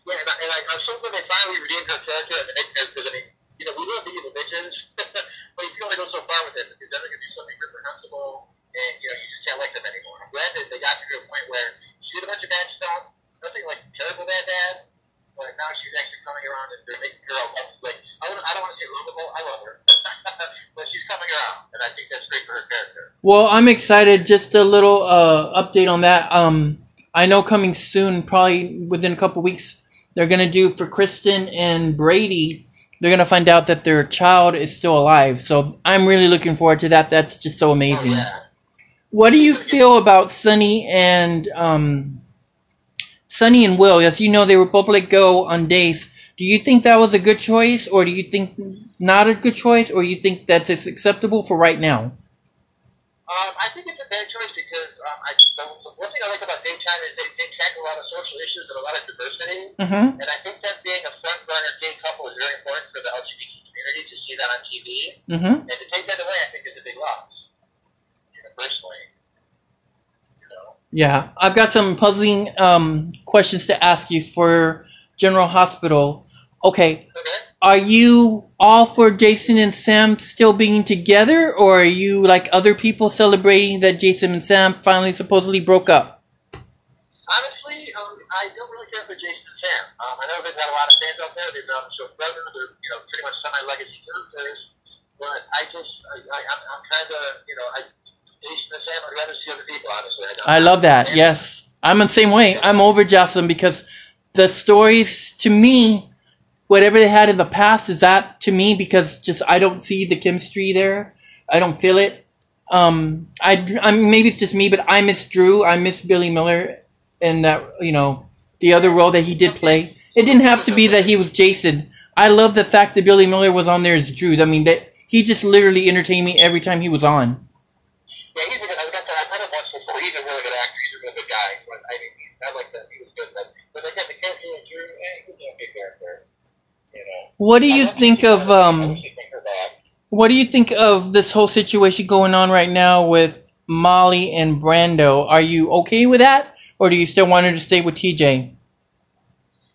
Yeah, and, I, and I, I'm so glad they finally redeemed her character as because I mean, you know, we love the evil bitches, but you can only go so far with it because then they're gonna do something reprehensible, and you know, you just can't like them anymore. I'm glad that they got to a point where she did a bunch of bad stuff, nothing like terrible bad bad, but now she's actually coming around and they're making her out like I don't, I don't want to say lovable, I love her, but she's coming around, and I think that's great for her character. Well, I'm excited. Just a little uh, update on that. Um, I know coming soon, probably within a couple weeks, they're gonna do for Kristen and Brady. They're gonna find out that their child is still alive. So I'm really looking forward to that. That's just so Oh amazing. yeah. What do you feel about Sunny and um, Sunny and Will? As you know, they were both let go on days. Do you think that was a good choice, or do you think not a good choice, or you think that it's acceptable for right now? Um, I think it's a bad choice because um, I, the, one thing I like about daytime is they, they tackle a lot of social issues and a lot of diversity. Mm-hmm. And I think that being a front runner gay couple is very important for the LGBT community to see that on TV. Mm-hmm. And to take that away, I think is a big loss. You know, personally. You know? Yeah, I've got some puzzling um, questions to ask you for General Hospital. Okay, Okay. are you all for Jason and Sam still being together, or are you like other people celebrating that Jason and Sam finally supposedly broke up? Honestly, um, I don't really care for Jason and Sam. Um, I know they've got a lot of fans out there. They've been on the show forever. They're, you know, pretty much semi-legacy characters. But I just, I, I, I'm, I'm kind of, you know, I, Jason and Sam, I'd rather see other people, honestly. I, don't, I love that. Yes, I'm the same way. I'm over Jocelyn because the stories to me, whatever they had in the past, is that to me because just I don't see the chemistry there. I don't feel it. Um, I, I maybe it's just me, but I miss Drew. I miss Billy Miller and that you know the other role that he did play. It didn't have to be that he was Jason. I love the fact that Billy Miller was on there as Drew. I mean that he just literally entertained me every time he was on. Yeah, he's a good, I was gonna say, I've met him once before. He's a really good actor. He's a really good guy. But I mean, I like that. He was good. But, but like, yeah, the character of Drew, eh, he's a good character. You know. What do you think of um? wish he'd make her bad. What do you think of this whole situation going on right now with Molly and Brando? Are you okay with that, or do you still want her to stay with TJ?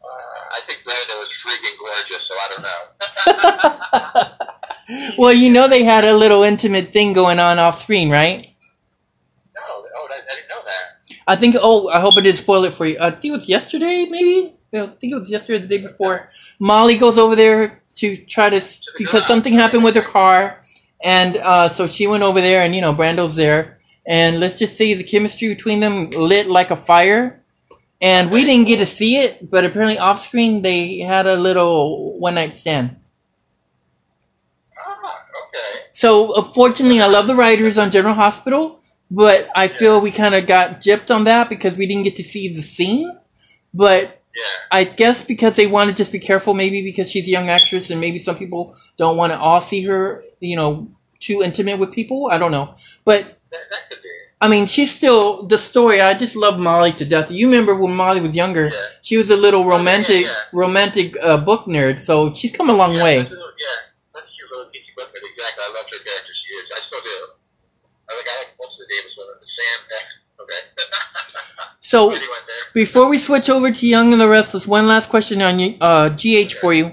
Uh, I think Brando is freaking gorgeous, so I don't know. well, you know they had a little intimate thing going on off screen, right? no, oh, I, I didn't know that. I think. Oh, I hope I didn't spoil it for you. I think it was yesterday, maybe. I think it was yesterday, or the day before. Molly goes over there to try to because something happened with her car, and uh, so she went over there, and you know Brando's there, and let's just say the chemistry between them lit like a fire. And we didn't get to see it, but apparently off screen they had a little one night stand. Ah, okay. So, unfortunately, I love the writers on General Hospital, but I feel we kind of got gypped on that because we didn't get to see the scene. But Yeah. I guess because they want to just be careful, maybe because she's a young actress, and maybe some people don't want to all see her, you know, too intimate with people. I don't know, but That, that could be. I mean, she's still the story. I just love Molly to death. You remember when Molly was younger? Yeah. She was a little romantic, yeah. romantic uh, book nerd. So she's come a long yeah, way a, little- yeah, that's a cute little Kiki Bucket. Exactly. I loved her character. She is. I still do. I like, I like most of the Davis women. The Sam, eh, okay. So before we switch over to Young and the Restless, one last question on uh, GH for you.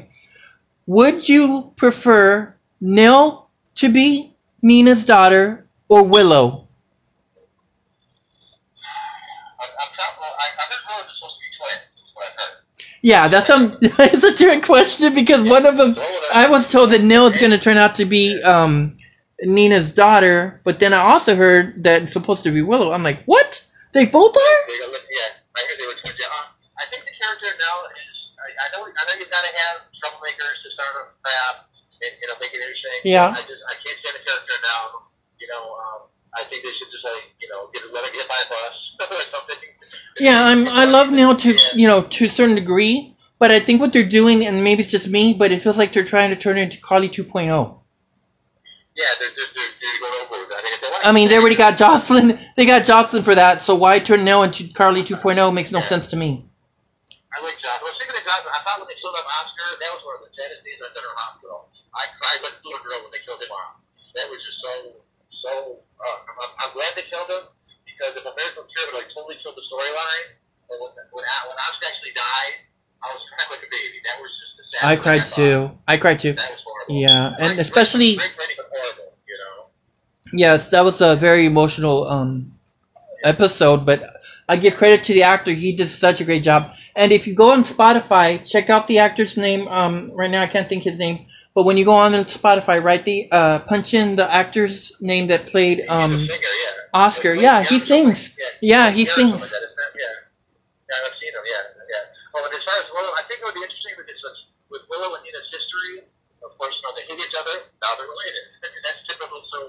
Would you prefer Nelle to be Nina's daughter or Willow? Yeah, that's um, it's a trick question because one of them, I was told that Nelle is going to turn out to be um, Nina's daughter, but then I also heard that it's supposed to be Willow. I'm like, what? They both are? Yeah, I heard they were twins. Yeah, uh, I think the character now is. I, I know. I know you gotta have troublemakers to start a crap and you know make it interesting. Yeah. I just I can't stand the character now. You know, um, I think they should just like you know get let her get by bus or something. Yeah, I'm. I love Nelle to Yeah. you know to a certain degree, but I think what they're doing, and maybe it's just me, but it feels like they're trying to turn it into Carly 2.0. Yeah, they're they're, they're, they're going over with that. I, think if they want I mean, they already got Jocelyn. They got Jocelyn for that, so why turn Nelle into Carly 2.0 makes no sense to me. I like Jocelyn. I of Jocelyn. I thought when they killed off Oscar, that was one of the saddest scenes I've done in a hospital. I cried like a little girl when they killed him off. That was just so, so. Uh, I'm, I'm- I'm glad they killed him because if American Cure would like totally killed the storyline, when when, when Oscar actually died, I was crying like a baby. That was just the saddest. I cried thought. too. I cried too. That was horrible. Yeah, and Great- especially- great, great, but horrible. Yes, that was a very emotional um, episode, but I give credit to the actor. He did such a great job. And if you go on Spotify, check out the actor's name. Um, right now, I can't think his name. But when you go on Spotify, right, the uh, punch in the actor's name that played um, singer, yeah. Oscar. Like, Yeah, he sings. Yeah, he sings. Like that, isn't it? Yeah, yeah, I've seen him. Yeah, yeah. Oh, and as far as Willow, I think it would be interesting because with, with Willow and Nina's history, of course, you know they hate each other. Now they're related. That's typical. So,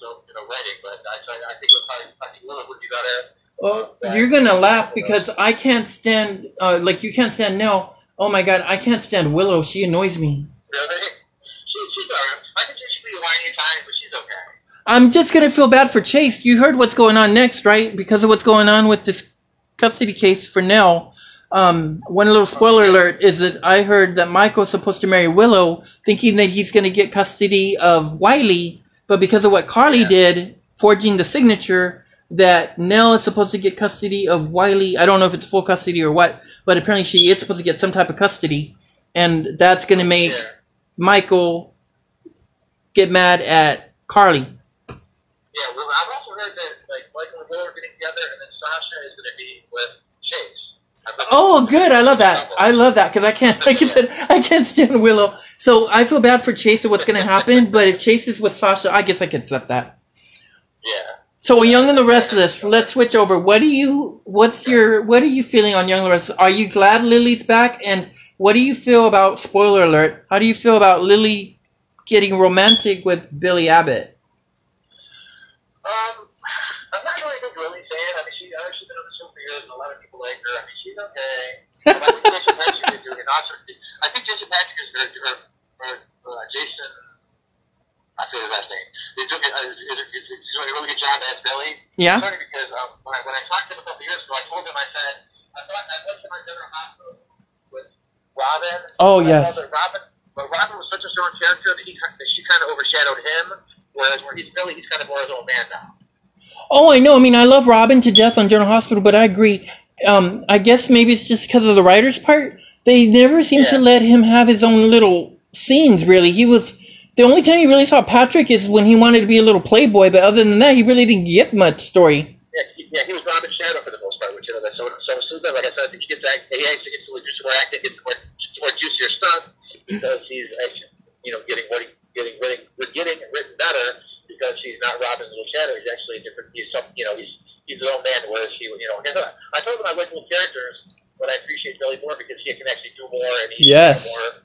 so you know, writing. But I, I I think probably, I think Willow would be better. Well, you're gonna laugh because I can't stand, uh, like you can't stand Nelle. Oh my god, I can't stand Willow. She annoys me. Really? She, she's alright. I think she should be whiny at times, but she's okay. I'm just gonna feel bad for Chase. You heard what's going on next, right? Because of what's going on with this custody case for Nelle. Um, one little spoiler alert is that I heard that Michael's supposed to marry Willow, thinking that he's gonna get custody of Wiley, but because of what Carly Yeah. did, forging the signature, that Nelle is supposed to get custody of Wiley. I don't know if it's full custody or what, but apparently she is supposed to get some type of custody, and that's gonna make Yeah. Michael get mad at Carly. Yeah. Well, I've also heard that like Michael and Willow are getting together, and then Sasha is going to be with Chase. Oh, good. I love that. I love that because I can't, like I said, I can't stand Willow. So I feel bad for Chase and what's going to happen. But if Chase is with Sasha, I guess I can accept that. Yeah. So Young and the Restless. Let's switch over. What do you? What's your? What are you feeling on Young and the Restless? Are you glad Lily's back? And what do you feel about? Spoiler alert. How do you feel about Lily getting romantic with Billy Abbott? Um, I'm not really a big Lily fan. I mean, she, I know she's been on the show for years, and a lot of people like her. I mean, she's I think Jason Patrick is doing an awesome. I think Jason Patrick is or, or, or uh, Jason. I forget his last name. He's doing, uh, is, is doing a really good job as Billy. Yeah. It's funny because um, when I when I talked to him a couple years ago, I told him I said I thought I went to my dinner hospital with Robin. Oh, yes. Robin, but Robin was such a strong character that he that she kind of overshadowed him. Whereas where he's Billy, he's kind of more his own man now. Oh, I know. I mean, I love Robin to death on General Hospital, but I agree. Um, I guess maybe it's just because of the writer's part. They never seem to let him have his own little scenes. Really, he was the only time you really saw Patrick is when he wanted to be a little playboy. But other than that, he really didn't get much story. Yeah, he, yeah, he was Robin's shadow for the most part, which you know that's so so so good. Like I said, I think he gets act, he actually gets to do some more acting, gets more more juicier stuff because he's actually you know getting what he getting getting getting written better because he's not Robin's little shadow. He's actually a different. He's some you know he's he's his own man. Whereas he you know I told him I like little characters, but I appreciate Billy more because he can actually do more and he's Yes. more.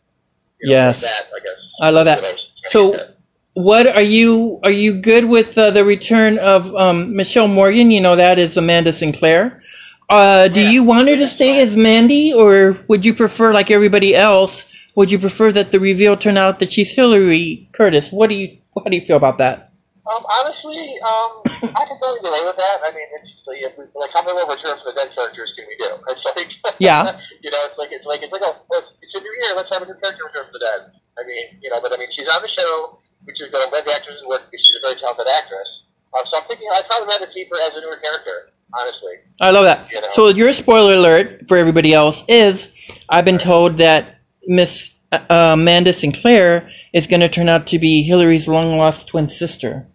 You know, Yes. like that I guess. I love that. I was trying to So-. What are you? Are you good with uh, the return of um, Michelle Morgan? You know that is Amanda Sinclair. Uh, do Yeah. you want her to stay as Mandy, or would you prefer, like everybody else, would you prefer that the reveal turn out that she's Hillary Curtis? What do you? How do you feel about that? Uh, Um, honestly, um, I can totally relate with that. I mean, it's like, if we, like how many more Return from the Dead characters can we do? It's like, Yeah. you know, it's like it's like it's like oh, well, it's a new year. Let's have a new character Return from the Dead. I mean, you know, but I mean, she's on the show, which is going to let the actress work because she's a very talented actress. Um, so I'm thinking I'd probably rather keep her as a newer character. Honestly, I love that. You know. So your spoiler alert for everybody else is I've been told that Miss uh, Amanda Sinclair is going to turn out to be Hillary's long lost twin sister.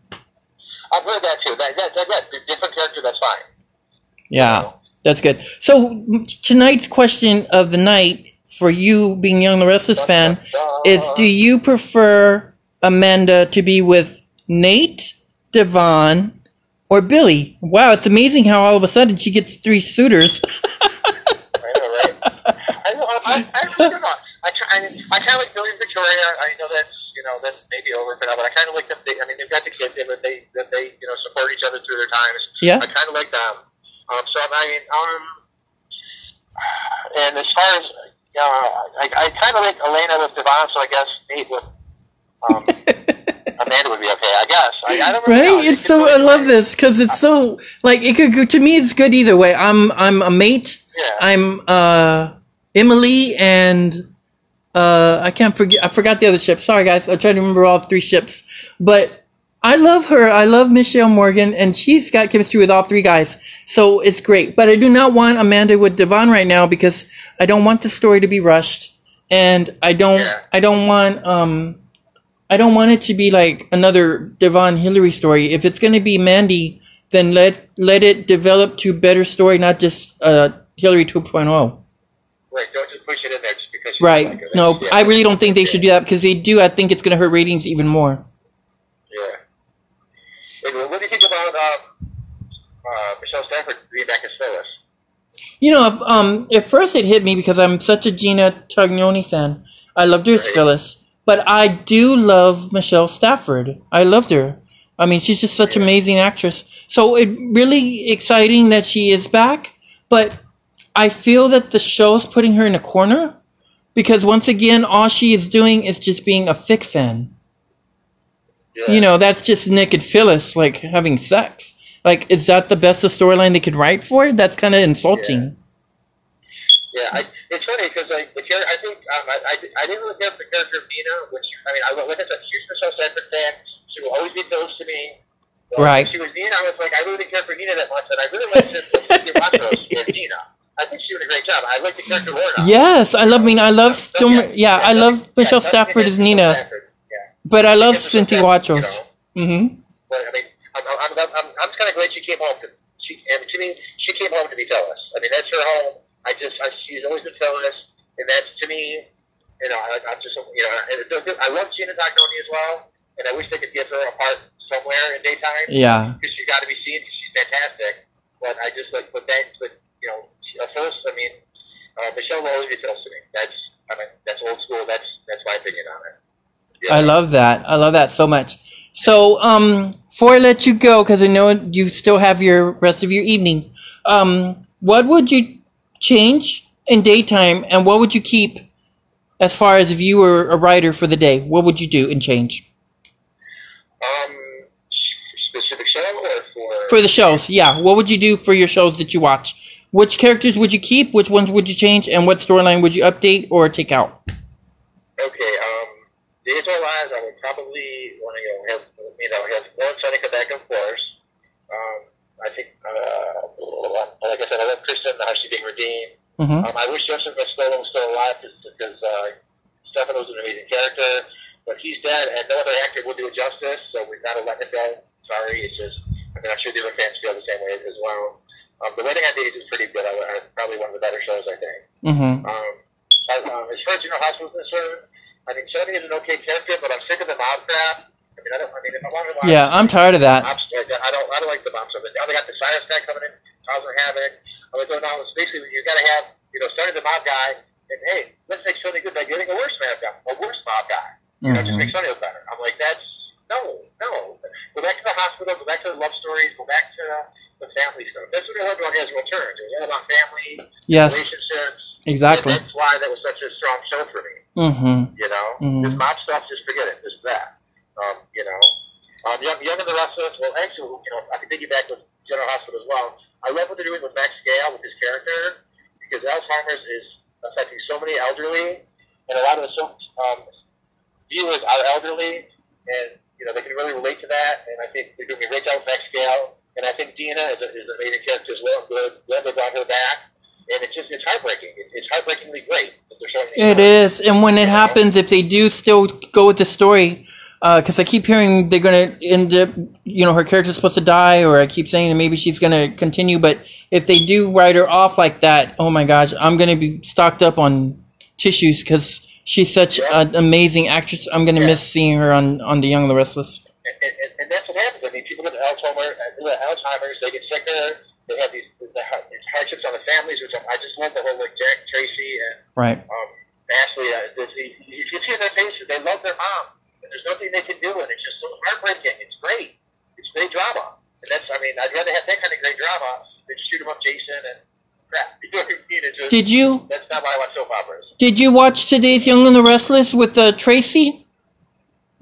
I've that too. That that that, that different character. That's fine. Yeah, that's good. So tonight's question of the night for you, being Young the Restless fan, is: Do you prefer Amanda to be with Nate, Devon, or Billy? Wow, it's amazing how all of a sudden she gets three suitors. I know, right? I. I, I, I really. I, I, I kind of like Billy and Victoria. I know that's you know that's maybe over for now, but I kind of like them. They, I mean, they've got the kids, and that they that they you know support each other through their times. Yeah. I kind of like them. Um, so I mean, um, and as far as you know, I, I kind of like Elena with Devon, so I guess Nate with um, Amanda would be okay. I guess. I, I don't really know. Right? It's so I love play. this because it's so like it could go to me. It's good either way. I'm I'm a mate. Yeah. I'm uh Emily and uh I can't forget. I forgot the other ship. Sorry guys. I tried to remember all three ships, but I love her. I love Michelle Morgan, and she's got chemistry with all three guys. So it's great. But I do not want Amanda with Devon right now because I don't want the story to be rushed, and I don't. Yeah. I don't want um. I don't want it to be like another Devon Hillary story. If it's going to be Mandy, then let let it develop to a better story, not just uh, Hillary 2.0. Right. Don't just push it in there just because. you Right? like. No, Yeah. I really don't think they should do that because they do. I think it's going to hurt ratings even more. Yeah. Anyway, what do you think about um, uh, Michelle Stafford being back as Phyllis? You know, um, at first it hit me because I'm such a Gina Tognoni fan. I loved her as Right. Phyllis, but I do love Michelle Stafford. I loved her. I mean, she's just such an amazing actress. So it really exciting that she is back, but I feel that the show's putting her in a corner because once again, all she is doing is just being a fic fan. Yeah. You know, that's just Nick and Phyllis like having sex. Like, is that the best of storyline they could write for it? That's kind of insulting. Yeah, I, it's funny because like the character, I think um, I, I, I didn't really care for the character of Nina, which I mean, I like I said, huge Michelle Stafford fan. She will always be Phyllis to me. Right. When she was Nina, I was like, I really didn't care for Nina that much, and I really liked Cynthia Watros as Nina. I think she did a great job. I like the character Lorna. Yes, I love. I mean, I love. So, Still, yeah, I yeah, love yeah, Michelle Stafford as Nina, Stafford, Yeah. but I love Cynthia Watros. you know. hmm But I mean, I'm, I'm, I'm, I'm, I'm kind of glad she came home. To, she, I mean, to me, she came home to be Phyllis. I mean, that's her home. I just, I, she's always been Phyllis, and that's to me, you know, I, I'm just, you know, and I love Gina Tognoni as well, and I wish they could get her apart somewhere in daytime Yeah, because she's got to be seen. She's fantastic, but I just like, but that, but you know, Phyllis. I mean, uh, Michelle will always be Phyllis to me. That's, I mean, that's old school. That's, that's my opinion on it. Yeah. I love that. I love that so much. So, um, before I let you go, because I know you still have your rest of your evening, um, what would you change in daytime, and what would you keep as far as if you were a writer for the day? What would you do and change Um, specific show or for for the shows? Yeah, what would you do for your shows that you watch? Which characters would you keep? Which ones would you change? And what storyline would you update or take out? Okay, um, Days of Lives, I would probably want to you know, have, you know, have Lauren Seneca back, of course. Um, I think, uh, like I said, I love Kristen, how she's being redeemed. hmm Um, I wish Joseph Mascolo was still alive because uh, Stefano's an amazing character, but he's dead, and no other actor will do it justice, so we've got to let him go. Sorry, it's just, I mean, I'm sure the other fans feel the same way as well. Um, the Wedding on Days is pretty good. I, I, probably one of the better shows, I think. hmm Um, as, um, as far as General Hospital is concerned, I mean, Sonny is an okay character, but I'm sick of the mob crap. I mean, I don't. I mean, if I want to watch, Yeah, I'm tired of that. mob stuff, I don't. I don't like the mob stuff. Now they got the Cyrus guy coming in, causing havoc. Like, oh no, it's basically you got to have, you know, starting the mob guy, and hey, let's make Sonny good by getting a worse mob guy, a worse mob guy. You know, just make Sonny look better. I'm like, that's no, no. Go back to the hospital. Go back to the love stories. Go back to the family stuff. That's what I love about Ezra Returns. It was all about family, Yes, relationships. exactly. That's why that was such a strong show for me. hmm You know, Mhm. this mob stuff, just forget it. Just that. Um, you know, um, Um, Young, Young and the Restless. Well, actually, you know, I can piggyback with General Hospital as well. I love what they're doing with Max Gail with his character because Alzheimer's is affecting so many elderly, and a lot of the so, um, viewers are elderly, and you know they can really relate to that. And I think they're doing a great job with Max Gail, and I think Dina is, a, is an amazing character as well. Good, glad they brought her back, and it's just it's heartbreaking. It, it's heartbreakingly great that they're showing. It is, and when it happens, if they do still go with the story, because I keep hearing they're gonna end up, you know, her character's supposed to die, or I keep saying that maybe she's gonna continue, but if they do write her off like that, oh my gosh, I'm gonna be stocked up on tissues because she's such Yeah. an amazing actress. I'm gonna Yeah. miss seeing her on on The Young and the Restless. and, and, and that's what happens. I mean, people with Alzheimer's, uh, with Alzheimer's, they get sicker. They have these, these hardships on the families, which I just love the whole like Jack Tracy and Right. um, Ashley. Uh, this, you you can see in their their mom, and there's nothing they can do, and it's just so heartbreaking. It's great. It's great drama, and that's. I mean, I'd rather have that kind of great drama than shoot 'em up, Jason, and crap. You know what I mean? It's just, Did you that's not why I watch soap operas. did you watch today's Young and the Restless with uh, Tracy?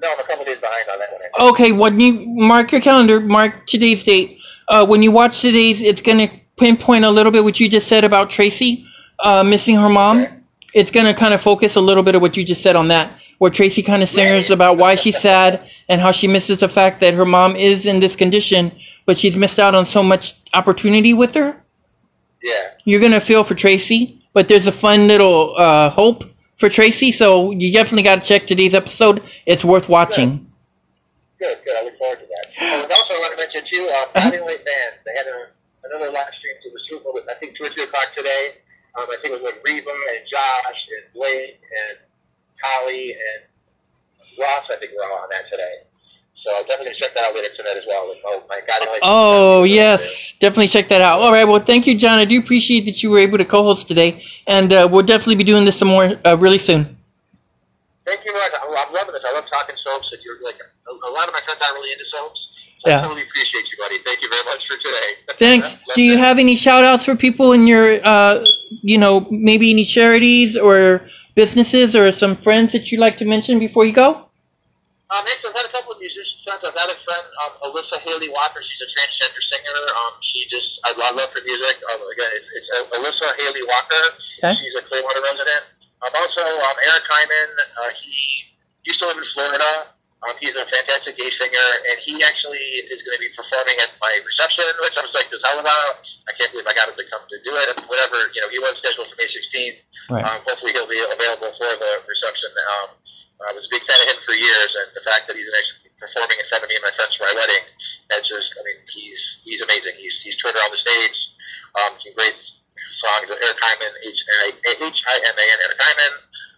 No, I'm a couple days behind on that one. Okay, when you mark your calendar, mark today's date. Uh, when you watch today's, it's gonna pinpoint a little bit what you just said about Tracy uh, missing her mom. Okay. It's gonna kind of focus a little bit of what you just said on that, where Tracy kind of shares about why she's sad and how she misses the fact that her mom is in this condition, but she's missed out on so much opportunity with her. Yeah. You're gonna feel for Tracy, but there's a fun little uh, hope for Tracy. So you definitely got to check today's episode. It's worth watching. Good, good. I look forward to that. Also, I want to mention too, uh, Night Band. They had a, another live stream. It was super. I think two or three o'clock today. Um, I think it was with Reba and Josh and Blake and Holly and Ross. I think were all on that today. So I'll definitely check that out later tonight as well. Oh my God! Like, Oh yes, definitely check that out. All right, well, thank you, John. I do appreciate that you were able to co-host today, and uh, we'll definitely be doing this some more uh, really soon. Thank you much. I'm loving this. I love talking soaps. And you're like a, a lot of my friends aren't really into soaps. So Yeah. I totally appreciate you, buddy. Thank you very much for today. Thanks. Do you have any shout outs for people in your, uh, you know, maybe any charities or businesses or some friends that you'd like to mention before you go? Um, actually, I've had a couple of musicians friends. I've had a friend, um, Alyssa Haley Walker. She's a transgender singer. Um, she just, I love, love her music. Um, again, it's, it's uh, Alyssa Haley Walker. Okay. She's a Clearwater resident. Um, also, um, Eric Himan. Uh, he used to live in Florida. Um, he's a fantastic gay singer, and he actually is going to be performing at my reception, which I was like, this hell about. I can't believe I got him to come to do it. Whatever, you know, he was scheduled for May 16th. Right. Um, hopefully he'll be available for the reception. Um, I was a big fan of him for years, and the fact that he's actually performing in front of me and my friends for my wedding, that's just, I mean, he's he's amazing. He's he's toured around the stage, um, some great songs. Of Eric Himan, H I M A N, Eric Himan.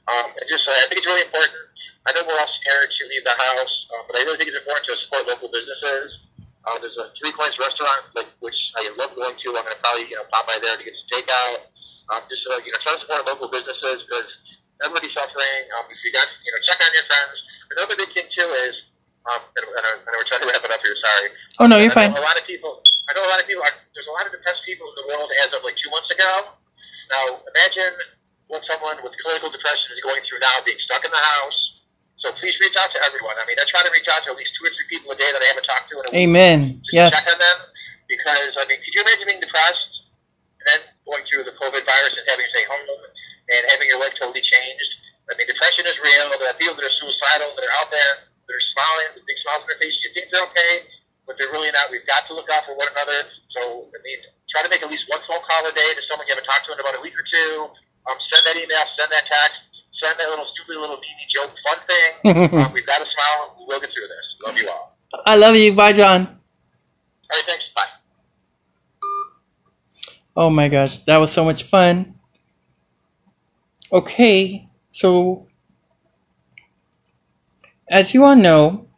Um, and just, uh, I think it's really important. I know we're all scared to leave the house, um, but I really think it's important to support local businesses. Uh, there's a Three Coins restaurant, like which I love going to. I'm going to probably you know pop by there to get some takeout. Um, just you know, try to support local businesses because everybody's suffering. Um, if you guys, you know, check on your friends. Another big thing too is, um, and, and, I- and we're trying to wrap it up here. Sorry. Oh no, you're fine. a lot of people. I know a lot of people. Are, there's a lot of depressed people in the world as of like two months ago. Now imagine what someone with clinical depression is going through now, being stuck in the house. So please reach out to everyone. I mean, I try to reach out to at least two or three people a day that I haven't talked to in a week. Amen. Just Yes. check on them because I mean, could you imagine being depressed and then going through the COVID virus and having to stay home and having your life totally changed? I mean, depression is real. There are people that are suicidal that are out there that are smiling with big smiles on their face. You think they're okay, but they're really not. We've got to look out for one another. So I mean, try to make at least one phone call a day to someone you haven't talked to in about a week or two. Um, send that email, send that text, send that little stupid little meanie joke, we've got to smile. We will get through this. Love you all. I love you. Bye, John. All right, thanks. Bye. Oh my gosh, that was so much fun. Okay, so as you all know,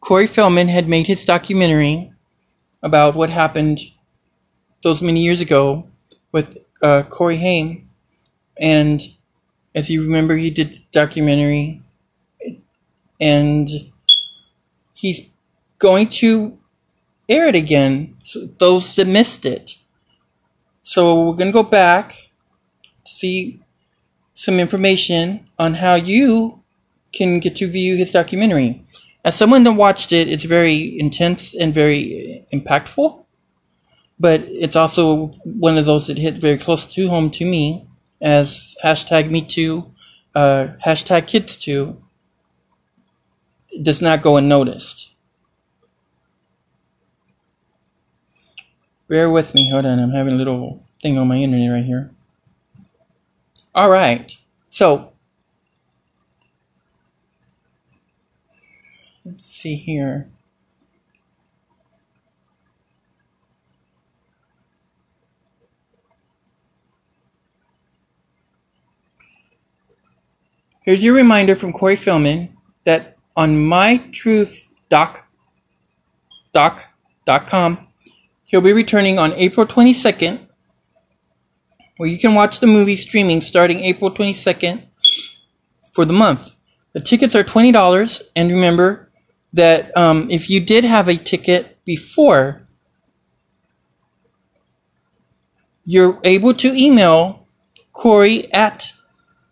Corey Feldman had made his documentary about what happened those many years ago with uh, Corey Haim, and as you remember, he did the documentary, and he's going to air it again. So those that missed it. So we're gonna go back, see some information on how you can get to view his documentary. as someone that watched it, it's very intense and very impactful. But it's also one of those that hit very close to home to me as hashtag me too, uh, hashtag kids too, does not go unnoticed. Bear with me. Hold on. I'm having a little thing on my internet right here. All right. So, let's see here. Here's your reminder from Corey Feldman that on mytruthdoc.com, he'll be returning on April 22nd, where you can watch the movie streaming starting April 22nd for the month. The tickets are $20, and remember that um, if you did have a ticket before, you're able to email Corey at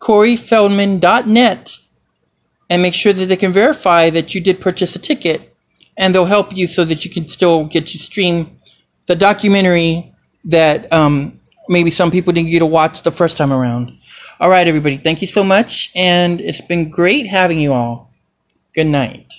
coreyfeldman.net and make sure that they can verify that you did purchase a ticket and they'll help you so that you can still get to stream the documentary that um, maybe some people didn't get to watch the first time around. All right, everybody, thank you so much, and it's been great having you all. Good night.